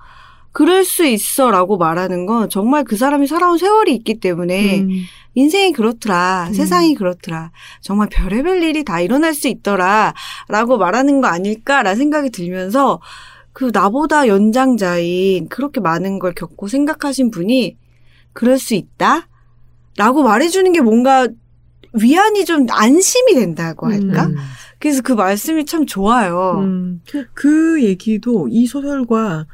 그럴 수 있어 라고 말하는 건 정말 그 사람이 살아온 세월이 있기 때문에 음, 인생이 그렇더라. 음. 세상이 그렇더라. 정말 별의별 일이 다 일어날 수 있더라. 라고 말하는 거 아닐까라는 생각이 들면서 그 나보다 연장자인 그렇게 많은 걸 겪고 생각하신 분이 그럴 수 있다? 라고 말해주는 게 뭔가 위안이 좀 안심이 된다고 할까? 음. 그래서 그 말씀이 참 좋아요. 음, 그 얘기도 이 소설과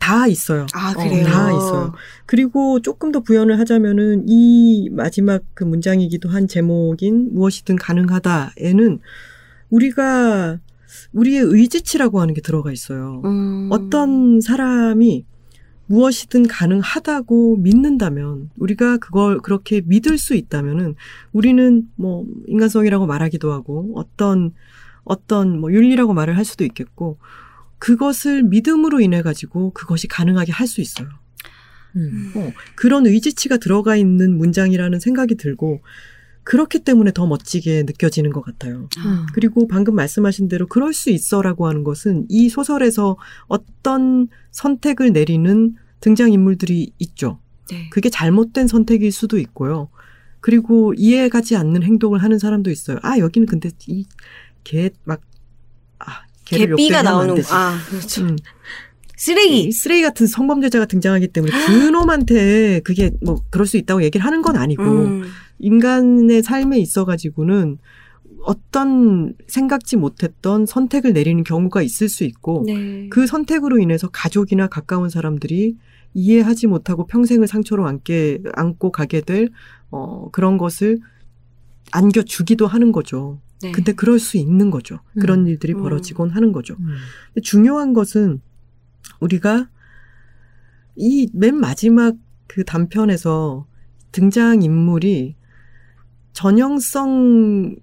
다 있어요. 아, 어, 그래요? 다 있어요. 그리고 조금 더 부연을 하자면은 이 마지막 그 문장이기도 한 제목인 무엇이든 가능하다에는 우리가 우리의 의지치라고 하는 게 들어가 있어요. 음. 어떤 사람이 무엇이든 가능하다고 믿는다면 우리가 그걸 그렇게 믿을 수 있다면은 우리는 뭐 인간성이라고 말하기도 하고 어떤 어떤 뭐 윤리라고 말을 할 수도 있겠고 그것을 믿음으로 인해 가지고 그것이 가능하게 할 수 있어요. 음. 어, 그런 의지치가 들어가 있는 문장이라는 생각이 들고 그렇기 때문에 더 멋지게 느껴지는 것 같아요. 아, 그리고 방금 말씀하신 대로 그럴 수 있어라고 하는 것은 이 소설에서 어떤 선택을 내리는 등장인물들이 있죠. 네. 그게 잘못된 선택일 수도 있고요. 그리고 이해가지 않는 행동을 하는 사람도 있어요. 아, 여기는 근데 이개막 아, 안 나오는 되지. 아 그렇죠. 음. 쓰레기. 이 쓰레기 같은 성범죄자가 등장하기 때문에 그놈한테 그게 뭐 그럴 수 있다고 얘기를 하는 건 아니고 음. 인간의 삶에 있어 가지고는 어떤 생각지 못했던 선택을 내리는 경우가 있을 수 있고 네. 그 선택으로 인해서 가족이나 가까운 사람들이 이해하지 못하고 평생을 상처로 안게, 안고 가게 될, 어, 그런 것을 안겨주기도 하는 거죠. 네. 근데 그럴 수 있는 거죠. 그런 음. 일들이 음. 벌어지곤 하는 거죠. 음. 근데 중요한 것은 우리가 이 맨 마지막 그 단편에서 등장 인물이 전형성을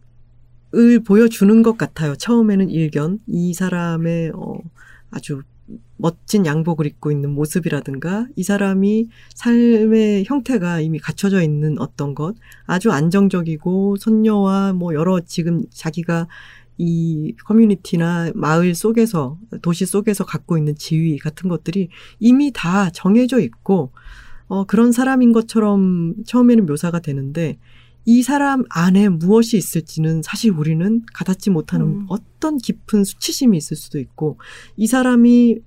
보여주는 것 같아요. 처음에는 일견 이 사람의 어, 아주 멋진 양복을 입고 있는 모습이라든가 이 사람이 삶의 형태가 이미 갖춰져 있는 어떤 것 아주 안정적이고 선녀와 뭐 여러 지금 자기가 이 커뮤니티나 마을 속에서 도시 속에서 갖고 있는 지위 같은 것들이 이미 다 정해져 있고 어 그런 사람인 것처럼 처음에는 묘사가 되는데 이 사람 안에 무엇이 있을지는 사실 우리는 가닿지 못하는 음. 어떤 깊은 수치심이 있을 수도 있고 이 사람이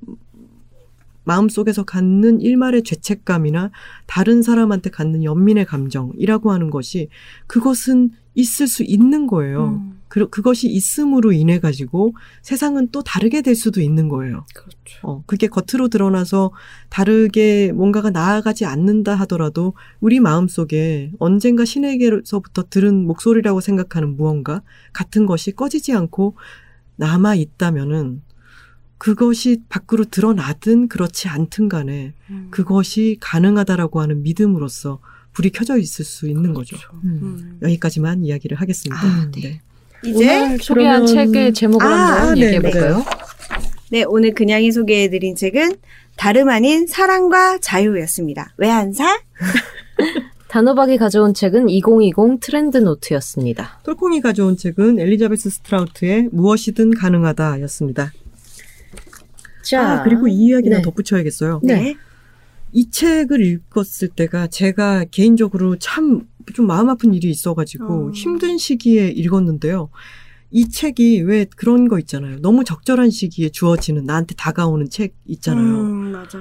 마음속에서 갖는 일말의 죄책감이나 다른 사람한테 갖는 연민의 감정이라고 하는 것이 그것은 있을 수 있는 거예요. 음, 그, 그것이 있음으로 인해 가지고 세상은 또 다르게 될 수도 있는 거예요. 그렇죠. 어, 그게 겉으로 드러나서 다르게 뭔가가 나아가지 않는다 하더라도 우리 마음 속에 언젠가 신에게서부터 들은 목소리라고 생각하는 무언가 같은 것이 꺼지지 않고 남아 있다면은 그것이 밖으로 드러나든 그렇지 않든 간에 음. 그것이 가능하다라고 하는 믿음으로써 불이 켜져 있을 수 있는 거죠. 음. 음. 여기까지만 이야기를 하겠습니다. 아, 네. 이제 오늘 소개한 그러면- 책의 제목을 아, 한번 네, 얘기해 볼까요? 네, 오늘 그냥이 소개해드린 책은 다름 아닌 사랑과 자유였습니다. 외한사? 단호박이 가져온 책은 2020 트렌드 노트였습니다. 톨콩이 가져온 책은 엘리자베스 스트라우트의 무엇이든 가능하다 였습니다. 자, 아, 그리고 이 이야기는 네. 덧붙여야겠어요. 네. 이 책을 읽었을 때가 제가 개인적으로 참 좀 마음 아픈 일이 있어가지고 어. 힘든 시기에 읽었는데요. 이 책이 왜 그런 거 있잖아요. 너무 적절한 시기에 주어지는 나한테 다가오는 책 있잖아요. 음, 맞아.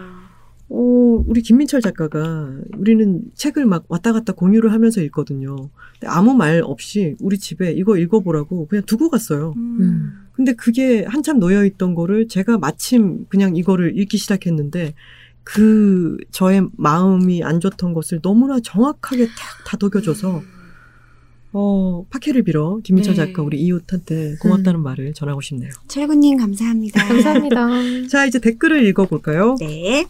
어, 우리 김민철 작가가 우리는 책을 막 왔다 갔다 공유를 하면서 읽거든요. 근데 아무 말 없이 우리 집에 이거 읽어보라고 그냥 두고 갔어요. 음. 근데 그게 한참 놓여있던 거를 제가 마침 그냥 이거를 읽기 시작했는데 그 저의 마음이 안 좋던 것을 너무나 정확하게 탁 다독여줘서 어, 파케를 빌어 김민철 네. 작가 우리 이웃한테 고맙다는 말을 전하고 싶네요. 철구님 감사합니다. 감사합니다. 자, 이제 댓글을 읽어볼까요? 네.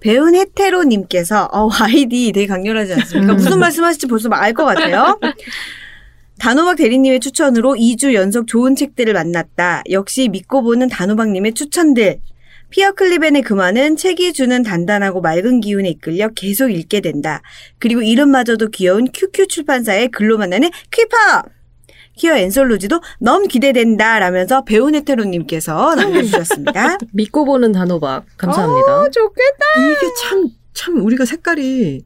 배운 해테로님께서, 어, 아이디 되게 강렬하지 않습니까? 음. 무슨 말씀 하실지 벌써 알 것 같아요. 단호박 대리님의 추천으로 2주 연속 좋은 책들을 만났다. 역시 믿고 보는 단호박님의 추천들. 피어 클리벤의 그 말은 책이 주는 단단하고 맑은 기운에 이끌려 계속 읽게 된다. 그리고 이름마저도 귀여운 큐큐 출판사의 글로 만나는 퀴퍼! 퀴어 앤솔로지도 너무 기대된다. 라면서 배운 해테로님께서 남겨주셨습니다. 믿고 보는 단호박 감사합니다. 좋겠다. 이게 참, 참 우리가 색깔이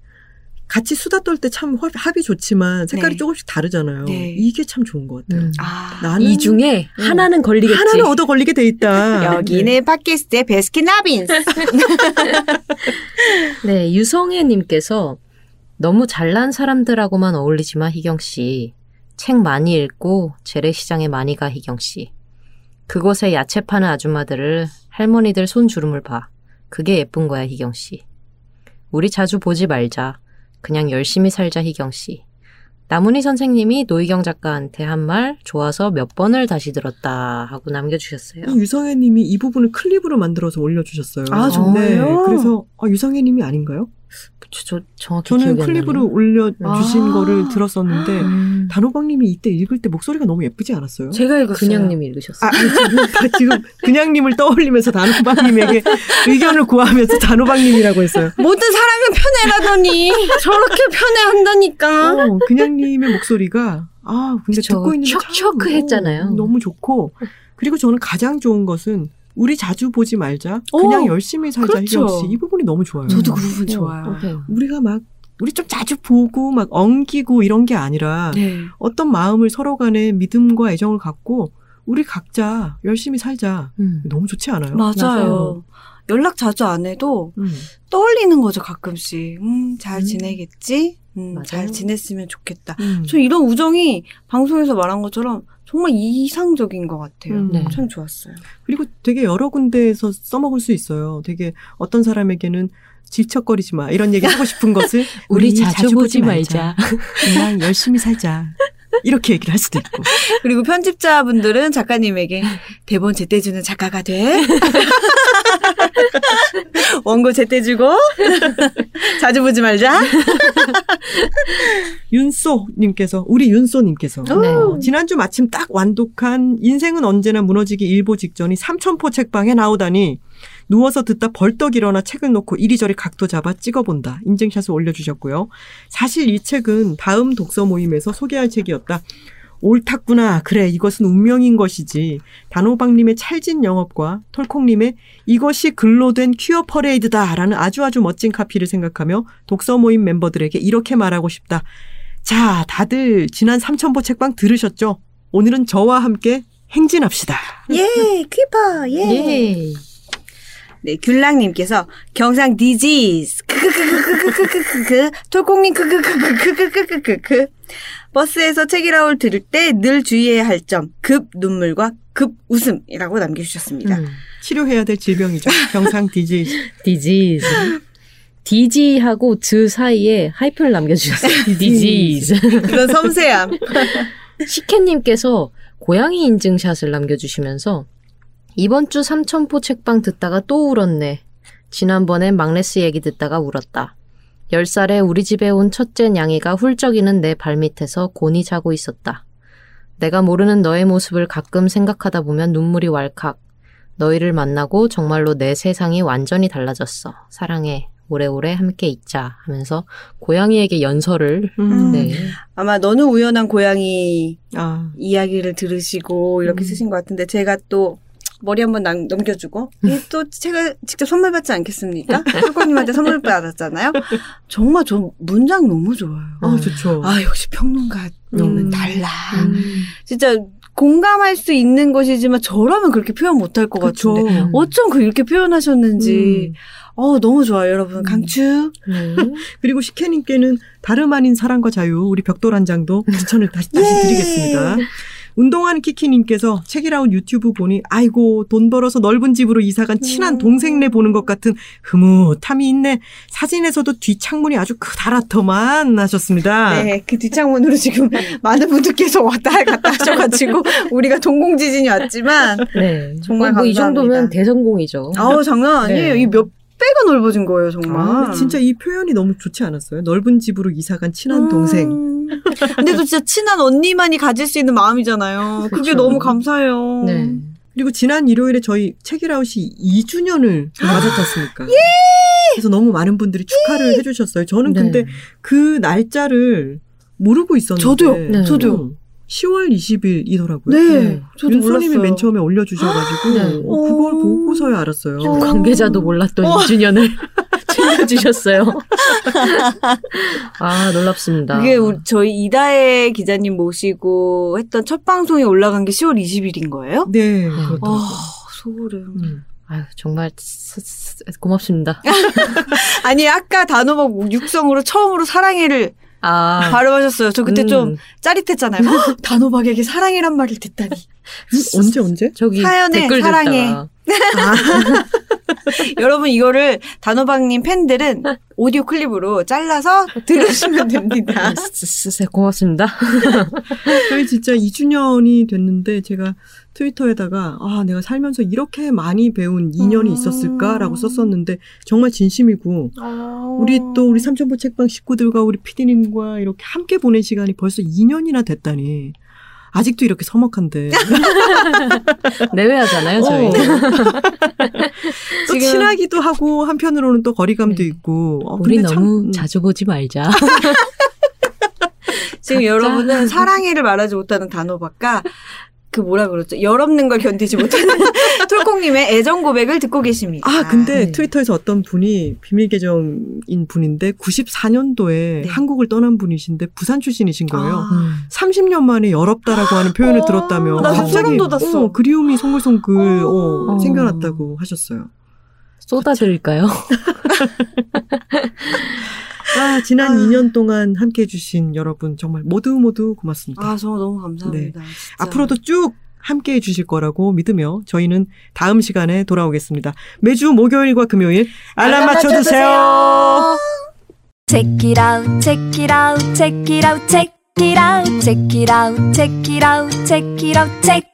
같이 수다 떨 때 참 합이 좋지만 색깔이 네. 조금씩 다르잖아요. 네. 이게 참 좋은 것 같아요. 음. 아, 나는 이 중에 음. 하나는 걸리겠지. 하나는 얻어 걸리게 돼 있다. 여기는 네. 팟캐스트의 베스킨 라빈스. 네, 유성애님께서 너무 잘난 사람들하고만 어울리지만 희경 씨. 책 많이 읽고 재래시장에 많이 가 희경 씨. 그곳에 야채 파는 아줌마들을 할머니들 손주름을 봐. 그게 예쁜 거야 희경 씨. 우리 자주 보지 말자. 그냥 열심히 살자 희경 씨. 나문희 선생님이 노희경 작가한테 한 말 좋아서 몇 번을 다시 들었다 하고 남겨주셨어요. 이 유성애님이 이 부분을 클립으로 만들어서 올려주셨어요. 아, 정말요? 네, 그래서 아, 유성애님이 아닌가요? 저, 저 정확히 저는 클립으로. 올려주신 아. 거를 들었었는데 음. 단호박님이 이때 읽을 때 목소리가 너무 예쁘지 않았어요? 제가 읽었어요. 그냥님이 읽으셨어요. 아, 지금, 그냥님을 떠올리면서 단호박님에게 의견을 구하면서 단호박님이라고 했어요. 모든 사랑은 편애라더니 저렇게 편애한다니까. 어, 그냥님의 목소리가 아 근데 그쵸. 듣고 촉촉했잖아요. 어, 너무 좋고 그리고 저는 가장 좋은 것은 우리 자주 보지 말자 그냥 어, 열심히 살자 그렇죠. 희경 씨 이 부분이 너무 좋아요. 저도 그 부분 어, 좋아요. 오케이. 우리가 막 우리 좀 자주 보고 막 엉기고 이런 게 아니라 네. 어떤 마음을 서로 간에 믿음과 애정을 갖고 우리 각자 열심히 살자 음. 너무 좋지 않아요? 맞아요. 맞아요. 연락 자주 안 해도 음. 떠올리는 거죠, 가끔씩. 음, 잘 음. 지내겠지? 음, 맞아요. 잘 지냈으면 좋겠다. 음. 저 이런 우정이 방송에서 말한 것처럼 정말 이상적인 것 같아요. 음. 네. 참 좋았어요. 그리고 되게 여러 군데에서 써먹을 수 있어요. 되게 어떤 사람에게는 질척거리지 마 이런 얘기 하고 싶은 것을 우리 자주 보지 말자. 그냥 열심히 살자 이렇게 얘기를 할 수도 있고 그리고 편집자분들은 작가님에게 대본 제때 주는 작가가 돼. 원고 제때 주고 자주 보지 말자. 윤소님께서 우리 윤소님께서 네. 어, 지난주 마침 딱 완독한 인생은 언제나 무너지기 일보 직전이 삼천포 책방에 나오다니 누워서 듣다 벌떡 일어나 책을 놓고 이리저리 각도 잡아 찍어본다. 인증샷을 올려주셨고요. 사실 이 책은 다음 독서 모임에서 소개할 책이었다. 옳았구나. 그래, 이것은 운명인 것이지. 단호박님의 찰진 영업과 톨콩님의 이것이 글로 된 퀴어 퍼레이드다. 라는 아주 아주 멋진 카피를 생각하며 독서 모임 멤버들에게 이렇게 말하고 싶다. 자, 다들 지난 삼천보 책방 들으셨죠? 오늘은 저와 함께 행진합시다. 예, 퀴퍼, 예. 네, 귤랑님께서 경상 디지즈 크크크크크크크크크 톨콩님 크크크크크크크크크 버스에서 책이라울 들을 때 늘 주의해야 할 점 급 눈물과 급 웃음이라고 남겨주셨습니다. 음. 치료해야 될 질병이죠. 경상 디지. 디지즈. 디지하고 즈 사이에 하이픈을 남겨주셨어요. 디지즈. 그런 섬세함. 시케님께서 고양이 인증샷을 남겨주시면서 이번 주 삼천포 책방 듣다가 또 울었네. 지난번엔 막내스 얘기 듣다가 울었다. 10살에 우리 집에 온 첫째 냥이가 훌쩍이는 내 발밑에서 곤히 자고 있었다. 내가 모르는 너의 모습을 가끔 생각하다 보면 눈물이 왈칵. 너희를 만나고 정말로 내 세상이 완전히 달라졌어. 사랑해. 오래오래 함께 있자. 하면서 고양이에게 연설을 음. 네. 아마 너는 우연한 고양이 아, 이야기를 들으시고 이렇게 음. 쓰신 것 같은데 제가 또 머리 한번 남- 넘겨주고 이또 제가 직접 선물 받지 않겠습니까? 톨콩님한테 선물 받았잖아요. 정말 저 문장 너무 좋아요. 아, 좋죠. 아 역시 평론가는 음. 달라. 음. 진짜 공감할 수 있는 것이지만 저라면 그렇게 표현 못할 것 그쵸. 같은데 어쩜 그렇게 표현하셨는지 음. 어 너무 좋아요 여러분 음. 강추 네. 그리고 시케님께는 다름 아닌 사랑과 자유, 우리 벽돌 한 장도 추천을 다시, 다시 예. 드리겠습니다. 운동하는 키키님께서 책이라운 유튜브 보니 아이고 돈 벌어서 넓은 집으로 이사간 친한 음. 동생네 보는 것 같은 흐뭇함이 있네. 사진에서도 뒷창문이 아주 크다랗더만 하셨습니다. 네 그 뒷창문으로 지금 많은 분들께서 왔다 갔다 하셔가지고 우리가 동공 지진이 왔지만 네. 정말 뭐이 감사합니다. 정도면 대성공이죠. 아우 장난 아니에요 네. 이몇 배가 넓어진 거예요 정말 아, 진짜 이 표현이 너무 좋지 않았어요? 넓은 집으로 이사간 친한 동생. 음. 근데도 진짜 친한 언니만이 가질 수 있는 마음이잖아요 그게 그쵸. 너무 감사해요 네. 그리고 지난 일요일에 저희 책이라웃이 2주년을 맞았지 않습니까? 예! 그래서 너무 많은 분들이 축하를 해주셨어요. 저는 근데 그 날짜를 모르고 있었는데. 저도요. 네. 저도요 10월 20일이더라고요. 네, 네. 저도 윤소님이 몰랐어요 맨 처음에 올려주셔가지고 네. 어, 그걸 오. 보고서야 알았어요. 어. 관계자도 몰랐던 2주년을 챙겨주셨어요. 아, 놀랍습니다. 우리- 저희 이다혜 기자님 모시고 했던 첫 방송이 올라간 게 10월 20일인 거예요? 네, 아, 그렇더라고요. 아, 소름. 음. 아유, 정말 스- 스- 고맙습니다. 아니, 아까 단호박 육성으로 처음으로 사랑해를 아, 발음하셨어요. 저 그때 음, 좀 짜릿했잖아요. 헉, 단호박에게 사랑이란 말을 듣다니. 언제 언제? 저기 사연에 댓글 사랑해. 듣다가 여러분, 이거를 단호박님 팬들은 오디오 클립으로 잘라서 들으시면 됩니다. 아, 고맙습니다. 저희 진짜 2주년이 됐는데 제가 트위터에다가 아 내가 살면서 이렇게 많이 배운 인연이 음. 있었을까라고 썼었는데 정말 진심이고 어. 우리 또 우리 삼천포 책방 식구들과 우리 피디님과 이렇게 함께 보낸 시간이 벌써 2년이나 됐다니 아직도 이렇게 서먹한데 내외하잖아요, 저희. 어. 또 친하기도 하고 한편으로는 또 거리감도 네. 있고 어, 우리 근데 참, 너무 음, 자주 보지 말자. 지금 각자- 여러분은 사랑해를 말하지 못하는 단호박과 그 뭐라 그러죠? 열 없는 걸 견디지 못하는 톨콩님의 애정 고백을 듣고 계십니다. 아 근데 네. 트위터에서 어떤 분이 비밀 계정인 분인데 94년도에 네. 한국을 떠난 분이신데 부산 출신이신 거예요. 아. 음. 30년 만에 열없다라고 하는 표현을 어, 들었다며 나 갑자기. 어, 그리움이 송글송글 어. 어, 생겨났다고 하셨어요. 쏟아드릴까요? 아, 지난 아. 2년 동안 함께 해주신 여러분 정말 모두 모두 고맙습니다. 아, 정말 너무 감사합니다. 진짜. 앞으로도 쭉 함께 해주실 거라고 믿으며 저희는 다음 시간에 돌아오겠습니다. 매주 목요일과 금요일 알람 맞춰주세요. Check it out, check it out, check it out, check it out, check it out, check it out, check it out, check.